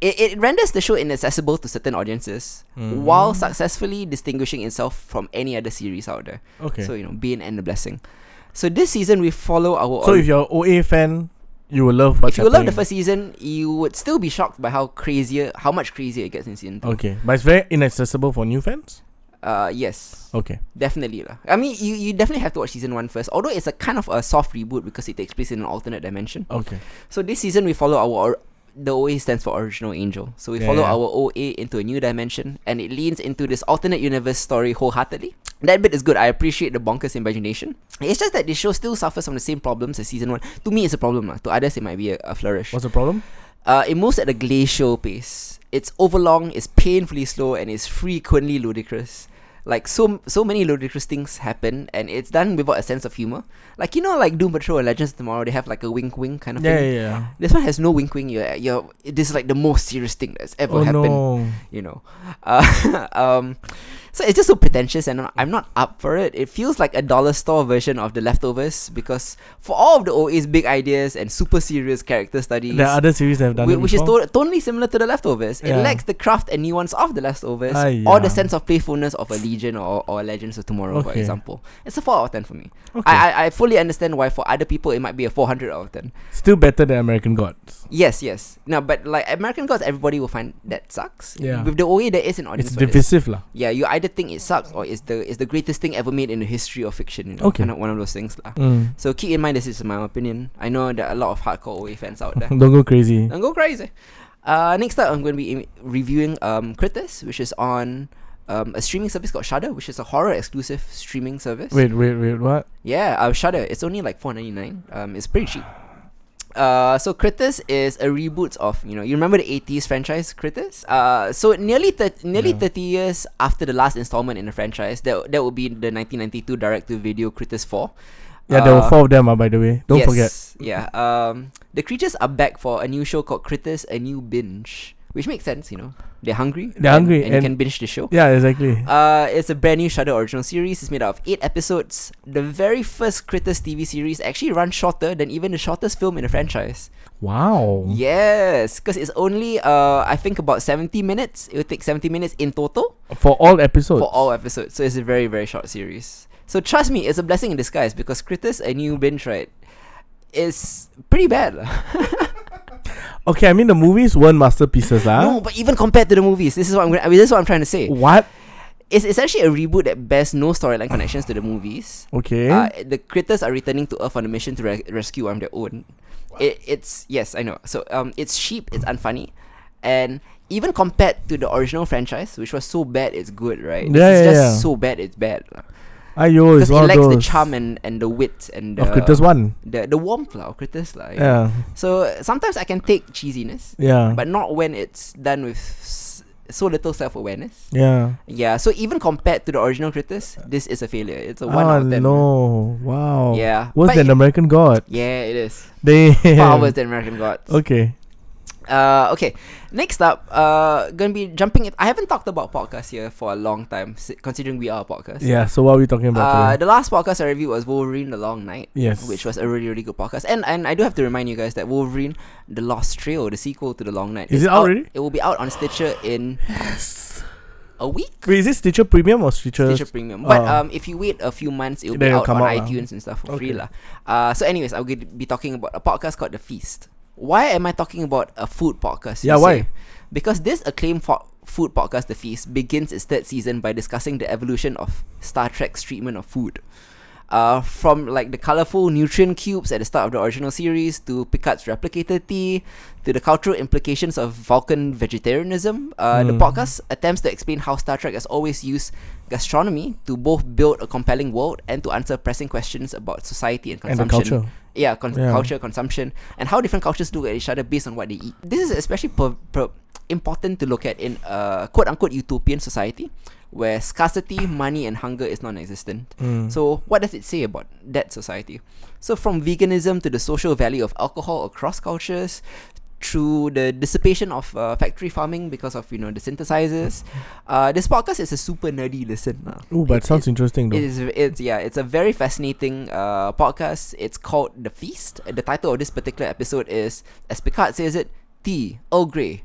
it, it renders the show inaccessible to certain audiences Mm-hmm. while successfully distinguishing itself from any other series out there. Okay. So you know, Bane and the Blessing. So this season we follow our. So if you're OA fan, you will love what's if you love the first season, you would still be shocked by how crazier, how much crazier it gets in season two. Okay, but it's very inaccessible for new fans. Uh, yes, Okay. definitely lah. I mean, you you definitely have to watch season one first. Although it's a kind of a soft reboot because it takes place in an alternate dimension. Okay. So this season we follow our or- the OA stands for original angel. So we Yeah, follow yeah. our OA into a new dimension and it leans into this alternate universe story wholeheartedly. That bit is good. I appreciate the bonkers imagination. It's just that this show still suffers from the same problems as season one. To me, it's a problem. lah. To others, it might be a, a flourish. What's the problem? Uh, it moves at a glacial pace. It's overlong, it's painfully slow, and it's frequently ludicrous. Like so, so many ludicrous things happen, and it's done without a sense of humor. Like you know, like Doom Patrol and Legends Tomorrow, they have like a wink, wink kind of Yeah, thing. yeah, yeah. This one has no wink, wink. You're, you're. This is like the most serious thing that's ever Oh happened. no. You know, uh, um, so it's just so pretentious, and I'm- not up for it. It feels like a dollar store version of the leftovers because for all of the OA's big ideas and super serious character studies, There are other series that have done Whi- it which is to- totally similar to the leftovers. It lacks the craft and nuance of the leftovers, ah, or the sense of playfulness of a Legion or, or Legends of Tomorrow, for example. It's a four out of ten for me. okay. I, I I fully understand why for other people it might be a four hundred out of ten. Still better than American Gods. Yes, yes. No, but like American Gods, everybody will find that sucks. Yeah. With the OA, there is an audience. It's divisive lah. Yeah, you either think it sucks or it's the it's the greatest thing ever made in the history of fiction. You know, Okay. kind of one of those things lah. Mm. So keep in mind this is my opinion. I know there are a lot of hardcore OA fans out there. Don't go crazy. and go crazy. Uh, next up, I'm going to be im- reviewing um, Critters, which is on um, a streaming service called Shudder, which is a horror exclusive streaming service. Wait, wait, wait. What? Yeah, uh, Shudder. It's only like four ninety nine. Um, it's pretty cheap. Uh, so Critters is a reboot of you know you remember the eighties franchise Critters. Uh, so nearly thir- nearly Yeah. thirty years after the last installment in the franchise, that that would be the nineteen ninety two direct to video Critters four. Yeah, there were Uh, four of them. Uh, by the way, don't forget. Yes, Yeah. Um, the creatures are back for a new show called Critters: A New Binge, which makes sense. You know, they're hungry. They're and- hungry and, you and- can binge the show. Yeah, exactly. Uh, it's a brand new Shudder original series. It's made out of eight episodes. The very first Critters TV series actually runs shorter than even the shortest film in the franchise. Wow. Yes, because it's only uh I think about seventy minutes. It will take seventy minutes in total For all episodes. for all episodes. So it's a very very short series. So trust me, it's a blessing in disguise because Critters: A New Binge right is pretty bad. lah. Okay, I mean the movies weren't masterpieces lah. No, but even compared to the movies, this is what I'm gonna, I mean, this is what I'm trying to say. What? It's, it's actually a reboot that bears no storyline connections to the movies. Okay. Uh, the critters are returning to Earth on a mission to re- rescue on their own. It, it's yes, I know. So um, it's cheap, it's unfunny, and even compared to the original franchise, which was so bad, it's good, right? Yeah, this is yeah, just yeah. so bad, it's bad. Ayo, Because it's it one of lacks those the charm and, and the wit and the, of Critters One. the the warmth lah of critters lah. know. Yeah, So sometimes I can take cheesiness, yeah, but not when it's done with s- so little self awareness. yeah. Yeah, so even compared to the original critters, this is a failure. It's a one Oh out of ten. no! Wow. Yeah. Worse but than it- American God. Yeah, it is. Damn. Far worse than American Gods. Okay. Uh, okay. Next up, uh, gonna be jumping. It. I haven't talked about podcasts here for a long time, considering we are a podcast. Yeah. So what are we talking about Uh, today? the last podcast I reviewed was Wolverine: The Long Night. Yes. Which was a really, really good podcast. And and I do have to remind you guys that Wolverine: The Lost Trail, the sequel to The Long Night, Is it out already? It will be out on Stitcher in yes. a week. Wait, is it Stitcher Premium or Stitcher? Stitcher Premium. But Oh. um, if you wait a few months, it will be out on out iTunes and stuff for free Okay. lah. Uh, so anyways, I'll be talking about a podcast called The Feast. Why am I talking about a food podcast? Yeah, why? say? Because this acclaimed fo- food podcast, The Feast, begins its third season by discussing the evolution of Star Trek's treatment of food. Uh, from like the colorful nutrient cubes at the start of the original series to Picard's replicator tea to the cultural implications of Vulcan vegetarianism, uh, the Mm. podcast attempts to explain how Star Trek has always used gastronomy to both build a compelling world and to answer pressing questions about society and And consumption. culture. Yeah, con- Yeah. culture, consumption, and how different cultures look at each other based on what they eat. This is especially per- per- important to look at in a quote unquote utopian society where scarcity, money, and hunger is non existent. Mm. So, what does it say about that society? So, from veganism to the social value of alcohol across cultures, through the dissipation of uh, factory farming because of you know the synthesizers, uh, this podcast is a super nerdy listen. lah. Ooh, but It- it sounds it- interesting though. it is. It's yeah. It's a very fascinating uh, podcast. It's called The Feast. The title of this particular episode is, as Picard says it, tea, Earl Grey.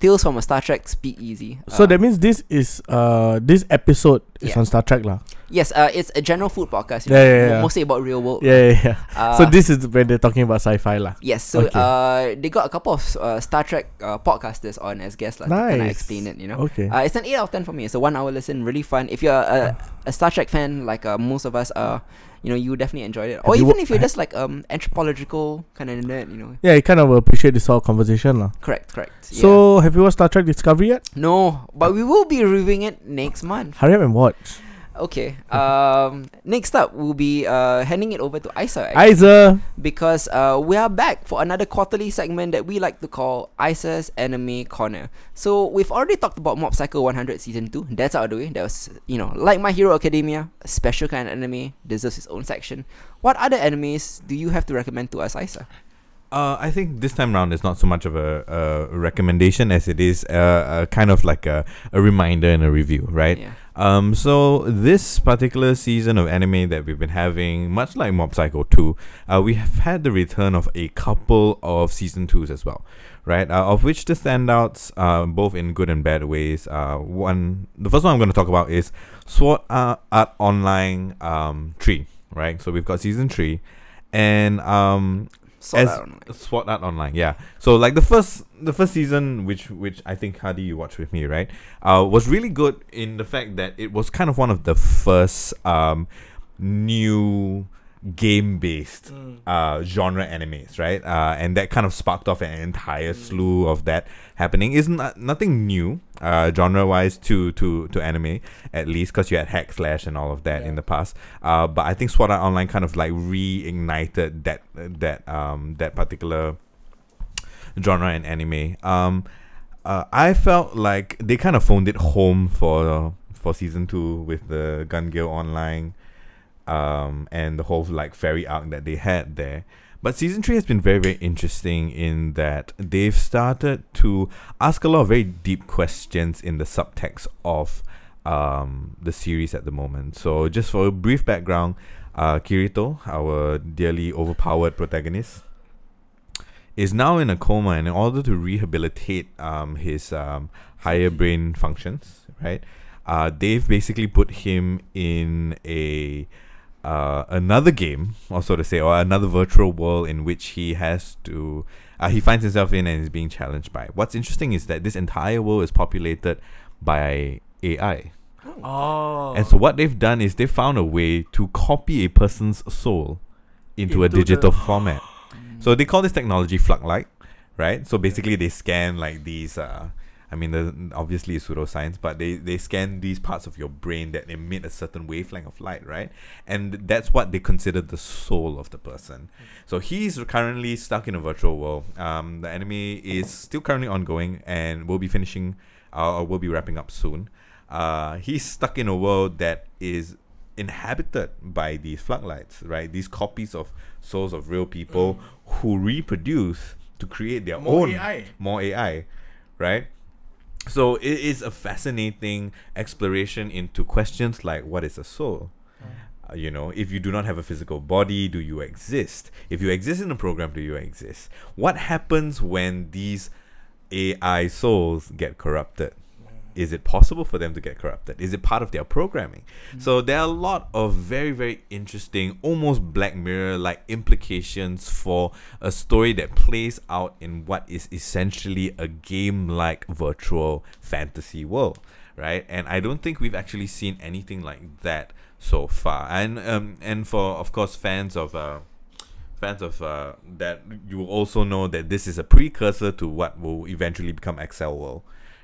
Tales from a Star Trek Speakeasy. so Uh, that means this is uh this episode is Yeah. on Star Trek lah. yes, uh, it's a general food podcast. you Yeah, know, yeah, mo- yeah. Mostly about real world. Yeah, yeah, yeah. Uh, so this is when they're talking about sci-fi lah. Yes, so Okay. uh, they got a couple of uh, Star Trek uh, podcasters on as guests, like, to kind of explain it. You know, Okay. uh, it's an eight out of ten for me. It's a one-hour listen, really fun. If you're a, a Star Trek fan, like uh, most of us are, you know, you definitely enjoyed it. Or Have even wa- if you're just like um anthropological kind of nerd, you know. yeah, you kind of appreciate this whole conversation lah. Correct, correct. yeah. So have you watched Star Trek Discovery yet? no, but we will be reviewing it next month. Hurry up and watch. Okay. Um, next up, we'll be uh handing it over to Isa. actually. Isa. because uh, we are back for another quarterly segment that we like to call Isa's Anime Corner. So we've already talked about Mob Psycho 100 Season 2. That's out of the way. That was, you know, like My Hero Academia, a special kind of anime, deserves its own section. What other animes do you have to recommend to us, Isa? Uh, I think this time round is not so much of a, a recommendation as it is uh, a kind of like a, a reminder and a review, right? Yeah. Um, so this particular season of anime that we've been having, much like Mob Psycho 2, uh, we have had the return of a couple of season twos as well, right? Uh, of which the standouts, uh, both in good and bad ways. Uh, one, the first one I'm going to talk about is Sword Art, Art Online um, 3, right? So we've got season 3, and um, Sword as Art Online. Sword Art Online, yeah. So like the first the first season, which which I think Hadi you watched with me, right? Uh, was really good in the fact that it was kind of one of the first um new game based uh genre animes, right? Uh, and that kind of sparked off an entire slew of that happening. Is not nothing new, uh, genre wise to to to anime at least, because you had hack slash and all of that in the past. Uh, but I think Sword Art Online kind of like reignited that that um that particular genre in anime. Um, uh, I felt like they kind of phoned it home for for season two with the Gun Gale Online, um, and the whole like fairy arc that they had there. But season three has been very very interesting in that they've started to ask a lot of very deep questions in the subtext of um, the series at the moment. So just for a brief background, uh, Kirito, our dearly overpowered protagonist, is now in a coma, and in order to rehabilitate um, his um, higher brain functions, right? Uh, they've basically put him in a uh, another game, or so to say, or another virtual world in which he has to uh, he finds himself in and is being challenged by. What's interesting is that this entire world is populated by AI. Oh. And so what they've done is they found a way to copy a person's soul into, a Into the- digital format. So they call this technology Fluctlight, right? So basically they scan like these uh I mean the obviously it's pseudoscience, but they, they scan these parts of your brain that emit a certain wavelength of light, right? And that's what they consider the soul of the person. So he's currently stuck in a virtual world. Um, the anime is still currently ongoing and will be finishing uh, or will be wrapping up soon. Uh, he's stuck in a world that is inhabited by these Fluctlights, right? These copies of souls of real people who reproduce to create their More own AI. more AI, right? So it is a fascinating exploration into questions like what is a soul? Uh, you know, if you do not have a physical body, do you exist? If you exist in a program, do you exist? What happens when these AI souls get corrupted? Is it possible for them to get corrupted? Is it part of their programming? So there are a lot of very, very interesting, almost Black Mirror like implications for a story that plays out in what is essentially a game like virtual fantasy world, right? And I don't think we've actually seen anything like that so far. And um and for of course fans of uh fans of uh that you will also know that this is a precursor to what will eventually become Accel World.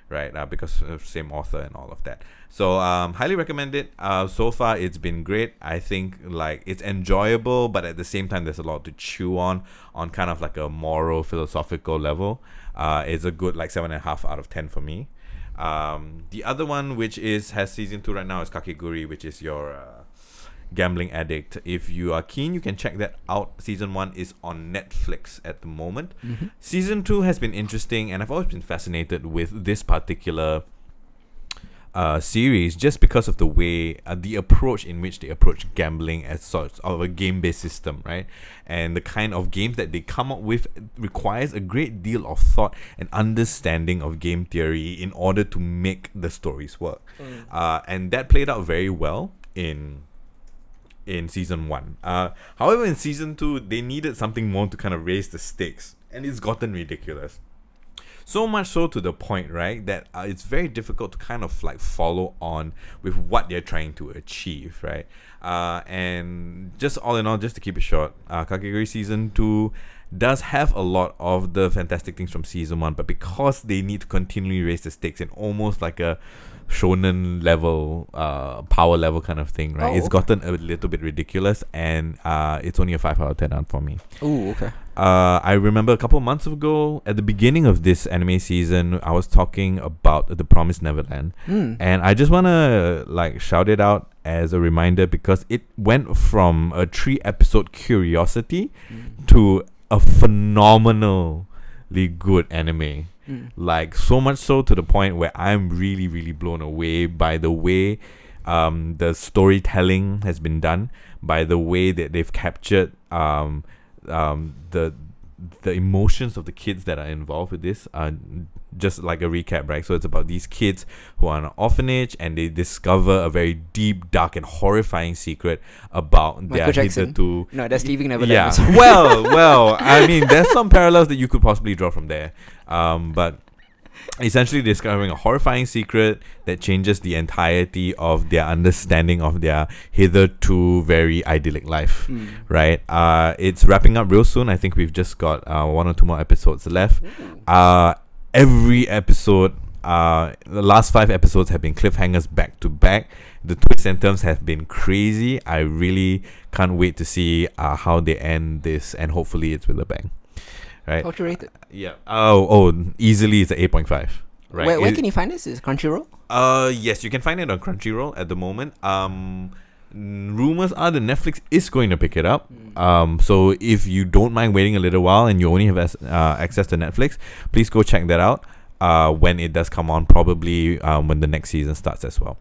Right, uh, because same author and all of that. So um, highly recommend it. Uh, so far it's been great. I think like it's enjoyable, but at the same time there's a lot to chew on on kind of like a moral philosophical level. Uh, it's a good like seven and a half out of ten for me. Um, the other one, which is has season two right now, is Kakegurui, which is your uh, gambling addict. If you are keen, you can check that out. Season one is on Netflix at the moment. Season two has been interesting, and I've always been fascinated with this particular uh, series just because of the way uh, the approach in which they approach gambling as sort of a game-based system, right? And the kind of games that they come up with requires a great deal of thought and understanding of game theory in order to make the stories work. Uh, and that played out very well in in season one. Uh, however, in season two, they needed something more to kind of raise the stakes, and it's gotten ridiculous. So much so to the point, right, that uh, it's very difficult to kind of like follow on with what they're trying to achieve, right? Uh, and just all in all, just to keep it short, uh, season two does have a lot of the fantastic things from season one, but because they need to continually raise the stakes in almost like a shonen level, uh, power level kind of thing, right? Oh, it's okay. gotten a little bit ridiculous, and uh, it's only a five out of ten for me. Oh, okay. Uh, I remember a couple of months ago, at the beginning of this anime season, I was talking about The Promised Neverland, Hmm. and I just wanna like shout it out as a reminder because it went from a three episode curiosity to a phenomenally good anime. Mm. Like so much so to the point where I'm really, really blown away by the way um, the storytelling has been done, by the way that they've captured um, um, the the emotions of the kids that are involved with this. are just like a recap, right? So it's about these kids who are in an orphanage and they discover a very deep, dark, and horrifying secret about Michael their Jackson? hitherto No, that's Leaving Neverland. yeah. Well, well, I mean, there's some parallels that you could possibly draw from there. Um, but essentially discovering a horrifying secret that changes the entirety of their understanding of their hitherto very idyllic life. Mm. Right? Uh, it's wrapping up real soon. I think we've just got uh, one or two more episodes left. Uh, every episode, uh, the last five episodes have been cliffhangers back to back. The twists and turns have been crazy. I really can't wait to see uh, how they end this, and hopefully it's with a bang. Right? Culture rated. Yeah. Oh, oh, easily it's an eight point five. Right. Where, where It- can you find this? Is it Crunchyroll? uh, yes, you can find it on Crunchyroll at the moment. Um, rumors are that Netflix is going to pick it up. Um, so if you don't mind waiting a little while and you only have as, uh, access to Netflix, please go check that out. Uh, when it does come on, probably um, when the next season starts as well,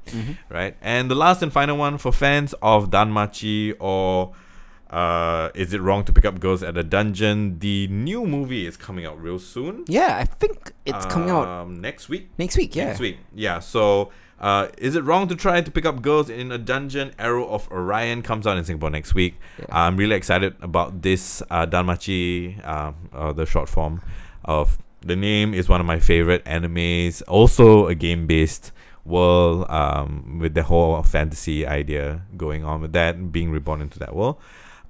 right? And the last and final one for fans of Danmachi or uh, is it wrong to pick up girls at a dungeon? The new movie is coming out real soon. Yeah, I think it's coming out um, next week. next week. Yeah. Next week. Yeah. So, uh, is it wrong to try to pick up girls in a dungeon? Arrow of Orion comes out in Singapore next week. Yeah. I'm really excited about this uh, Danmachi, uh, uh, the short form of the name is one of my favorite animes. Also, a game based world um, with the whole fantasy idea going on with that, being reborn into that world.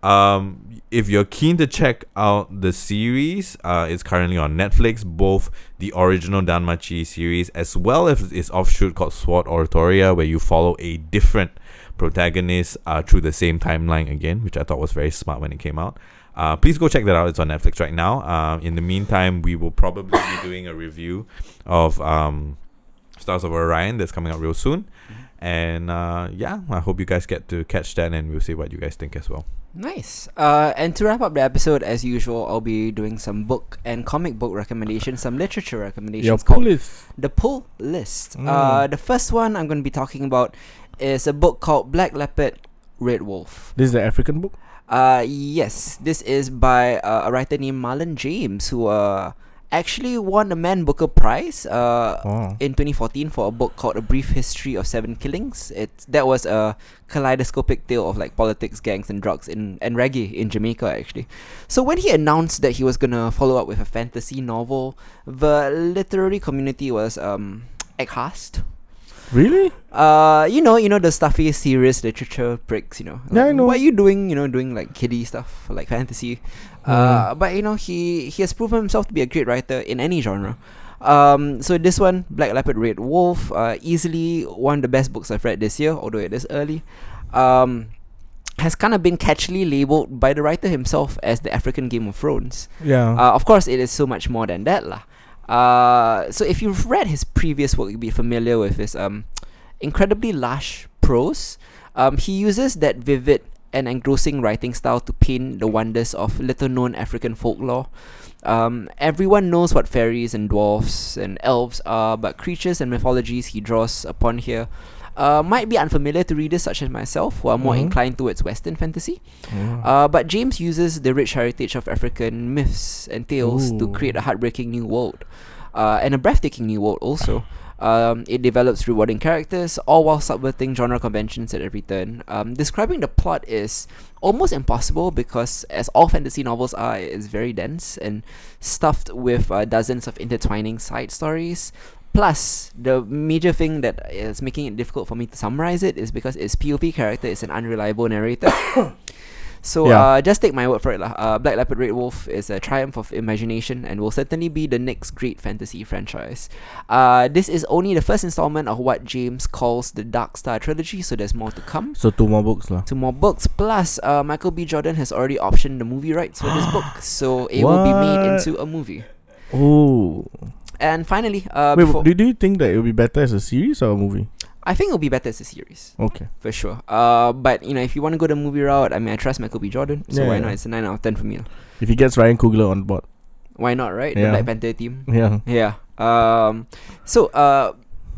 Um, if you're keen to check out the series, uh, it's currently on Netflix. Both the original Danmachi series as well as its offshoot called Sword Oratoria, where you follow a different protagonist uh, through the same timeline again, which I thought was very smart when it came out. Uh, please go check that out. It's on Netflix right now. Uh, in the meantime, we will probably be doing a review of um, Stars of Orion that's coming out real soon. And uh, yeah, I hope you guys get to catch that, and we'll see what you guys think as well. Nice. Uh, and to wrap up the episode, as usual, I'll be doing some book and comic book recommendations, some literature recommendations. Your pull is the pull list. Mm. Uh, the first one I'm going to be talking about is a book called Black Leopard, Red Wolf. this is the African book. Uh, yes, this is by uh, a writer named Marlon James, who uh actually won the Man Booker Prize uh Oh. in 2014 for a book called A Brief History of Seven Killings. It's that was a kaleidoscopic tale of like politics, gangs, and drugs in and reggae in Jamaica actually. So when he announced that he was gonna follow up with a fantasy novel, the literary community was um aghast. Really? Uh, you know, you know the stuffy, serious literature pricks. You know, Yeah, I Like, know. What are you doing? You know, doing like kiddie stuff, like fantasy. Uh, but you know, he he has proven himself to be a great writer in any genre. Um, so this one, Black Leopard, Red Wolf, uh, easily one of the best books I've read this year, although it is early. Um, has kind of been catchily labeled by the writer himself as the African Game of Thrones. Yeah. Uh, of course, it is so much more than that, lah. Uh, so if you've read his previous work, you'll be familiar with his um, incredibly lush prose. Um, he uses that vivid and engrossing writing style to paint the wonders of little-known African folklore. Um, everyone knows what fairies and dwarfs and elves are, but creatures and mythologies he draws upon here uh, might be unfamiliar to readers such as myself, who are more Mhm. inclined towards Western fantasy. Mm. Uh, but James uses the rich heritage of African myths and tales to create a heartbreaking new world, uh, and a breathtaking new world also. Um, it develops rewarding characters, all while subverting genre conventions at every turn. Um, describing the plot is almost impossible because, as all fantasy novels are, it's very dense and stuffed with uh, dozens of intertwining side stories. Plus, the major thing that is making it difficult for me to summarize it is because its POV character is an unreliable narrator. so, Yeah. uh, just take my word for it. lah. Uh, Black Leopard Red Wolf is a triumph of imagination and will certainly be the next great fantasy franchise. Uh, this is only the first installment of what James calls the Dark Star trilogy, so there's more to come. So two more books lah. Two more books, plus uh, Michael B. Jordan has already optioned the movie rights for this book, so it will be made into a movie. Oh. And finally, uh, Wait, do, do you think that it would be better as a series or a movie? I think it'll be better as a series Okay. for sure. Uh, but you know, if you want to go the movie route, I mean, I trust Michael B. Jordan, so Yeah, why yeah. not? It's a nine out of ten for me. If he gets Ryan Coogler on board. Why not, right? Yeah. The Black Panther team. Yeah. Yeah. Um. So, uh,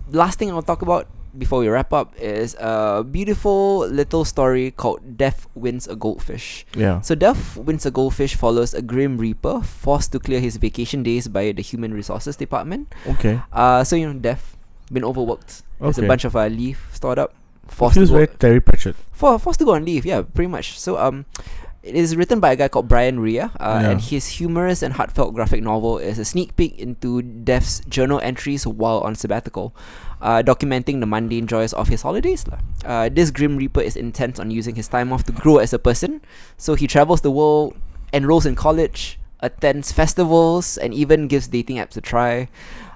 last thing I'll talk about before we wrap up is a beautiful little story called "Death Wins a Goldfish." Yeah. So, Death Wins a Goldfish follows a grim reaper forced to clear his vacation days by the Human Resources Department. Okay. Uh, so you know, Death been overworked. There's a bunch of uh, leave stored up. It Forced to feels go, very Terry Pratchett. for, forced to go on leave. Yeah, pretty much. So um, it is written by a guy called Brian Rea, uh, Yeah. and his humorous and heartfelt graphic novel is a sneak peek into Death's journal entries while on sabbatical, uh, documenting the mundane joys of his holidays. Uh, this Grim Reaper is intent on using his time off to grow as a person, so he travels the world, enrolls in college, attends festivals, and even gives dating apps a try.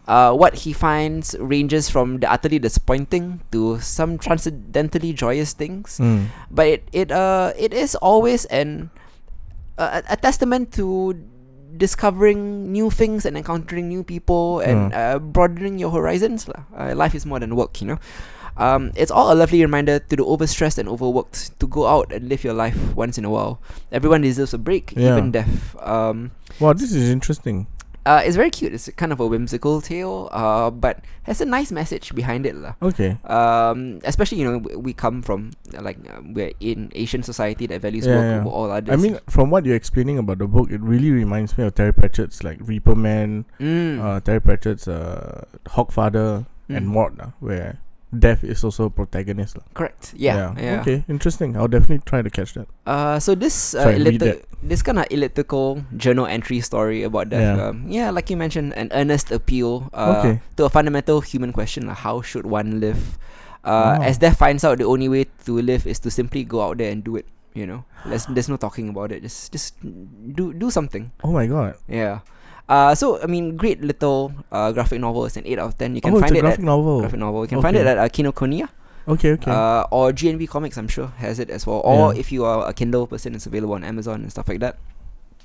Uh, what he finds ranges from the utterly disappointing to some transcendentally joyous things Mm. but it it uh it is always an a, a testament to discovering new things and encountering new people and Mm. uh, broadening your horizons. Uh, life is more than work you know um, it's all a lovely reminder to the overstressed and overworked to go out and live your life once in a while everyone deserves a break Yeah. even death um, Wow, this is interesting. Uh, it's very cute it's kind of a whimsical tale uh, but has a nice message behind it lah Okay. um, especially you know we come from like uh, we're in Asian society that values Yeah, work yeah. over all others. I mean, from what you're explaining about the book, it really reminds me of Terry Pratchett's like Reaper Man, mm. uh, Terry Pratchett's uh, Hogfather, and Mm. Mort, uh, where death is also a protagonist. lah. correct. Yeah, yeah. Okay, interesting. I'll definitely try to catch that. Uh, so this uh, Sorry, ellipti- this kind of elliptical journal entry story about death. Yeah. Um, yeah, like you mentioned, an earnest appeal uh, Okay. to a fundamental human question: like how should one live? Uh, Wow. As death finds out, the only way to live is to simply go out there and do it. You know, there's there's no talking about it. Just just do do something. Oh my god. Yeah. Uh, so I mean, great little uh, graphic novel. It's an eight out of ten. You can oh, find it graphic at novel. graphic novel. You can find it at uh, Kinokuniya, Okay, okay. uh, or GNV Comics. I'm sure has it as well. Or Yeah. if you are a Kindle person, it's available on Amazon and stuff like that.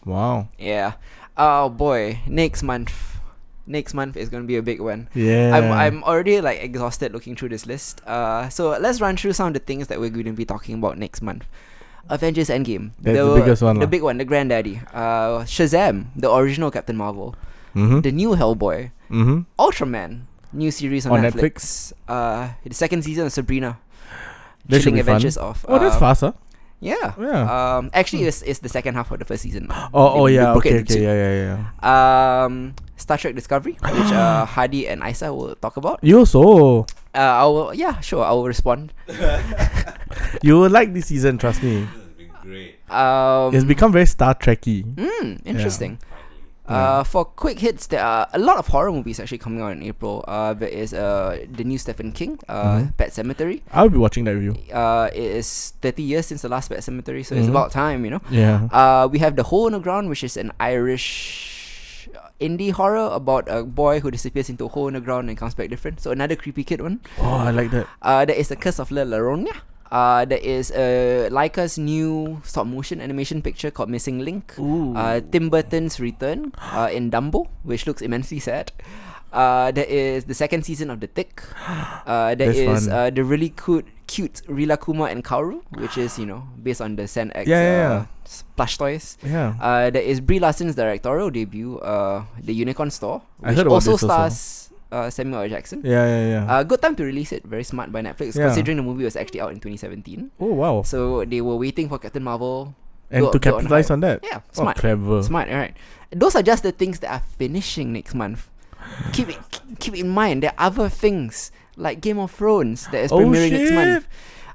wow. Yeah. Oh boy, next month. Next month is gonna be a big one. Yeah. I'm I'm already like exhausted looking through this list. Uh, so let's run through some of the things that we're going to be talking about next month. Avengers Endgame, That's the biggest one the lah. big one, the granddaddy. Uh, Shazam, the original Captain Marvel, Mm-hmm. the new Hellboy, mm-hmm. Ultraman, new series on, On Netflix. Uh, the second season of Sabrina. That Chilling be fun. Of. Oh, that's uh, fast. Yeah. Yeah. Um, actually, it's, it's the second half of the first season. oh, oh yeah. Okay, okay. Yeah, yeah, yeah. Um, Star Trek Discovery, which uh, Hardy and Isa will talk about. You also. Uh, I will, yeah, sure, I will respond. You will like this season, trust me. It's been great. Um, It's become very Star Trekky. mm, interesting. Uh, for quick hits, there are a lot of horror movies actually coming out in April. Uh, there is uh the new Stephen King, uh, Mhm. Pet Sematary. I'll be watching that review. Uh, it is 30 years since the last Pet Sematary, so it's Mhm. about time, you know. Yeah. Uh, we have The Hole in the Ground, which is an Irish indie horror about a boy who disappears into a hole in the ground and comes back different. So another creepy kid one. Oh, I like that. Uh, there is The Curse of La Llorona. Uh, there is uh, Laika's new stop motion animation picture called Missing Link. Ooh. Uh, Tim Burton's return uh, in Dumbo, which looks immensely sad. Uh, there is the second season of The Tick. Uh, there That's is uh, the really cute, cute Rilakkuma and Kaoru, which is you know based on the San-X Yeah, yeah, uh, yeah. plush toys. yeah. Uh, there is Brie Larson's directorial debut, uh, The Unicorn Store, which also stars uh, Samuel L. Jackson. yeah, yeah, yeah. Uh, good time to release it. Very smart by Netflix, considering the movie was actually out in 2017. oh wow. So they were waiting for Captain Marvel. and go- to go on capitalize hype. on that. Yeah, Oh, smart, clever. smart. All right, those are just the things that are finishing next month. keep it, keep in mind there are other things like Game of Thrones that is Oh, premiering next shit. month.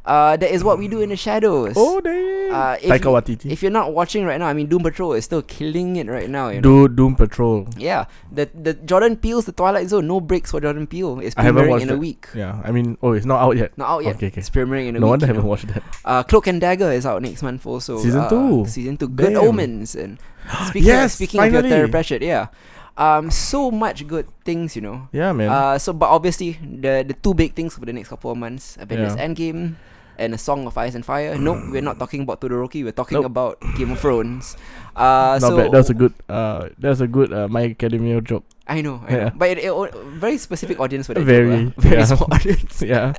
Uh, that is what we do in the shadows. Oh damn. Uh, if Taika you- Waititi. If you're not watching right now, I mean, Doom Patrol is still killing it right now. You know? Do Doom Patrol. Yeah, the the Jordan Peele's The Twilight Zone. No breaks for Jordan Peele. It's premiering watched in a that. week. Yeah, I mean, oh, it's not out yet. Not out yet. Okay, okay. It's premiering in a No week. No wonder I haven't know. watched that. Uh, Cloak and Dagger is out next month also. Season uh, two. Season two. Good Damn. Omens and speaking Yes, speaking of your Terry Pratchett, yeah. Um, so much good things, you know. Yeah, man. Uh, so but obviously the the two big things for the next couple of months: Avengers Yeah. Endgame and A Song of Ice and Fire. no, we're not talking about Todoroki. We're talking Nope. about Game of Thrones. Uh, not so bad. That's a good. Uh, that's a good. Uh, My Academia joke. I know, I Yeah. know. but it, it, very specific audience for that. Very, joke, uh. very yeah. small audience. yeah.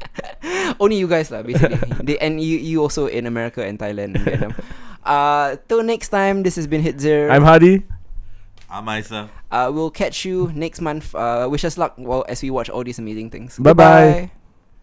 Only you guys lah, basically. they, and you you also in America and Thailand and Vietnam. Uh, till next time, this has been Hit Zero. I'm Hardy. I'm Isa. uh, we'll catch you next month. Uh, wish us luck while as we watch all these amazing things. Bye-bye. Goodbye.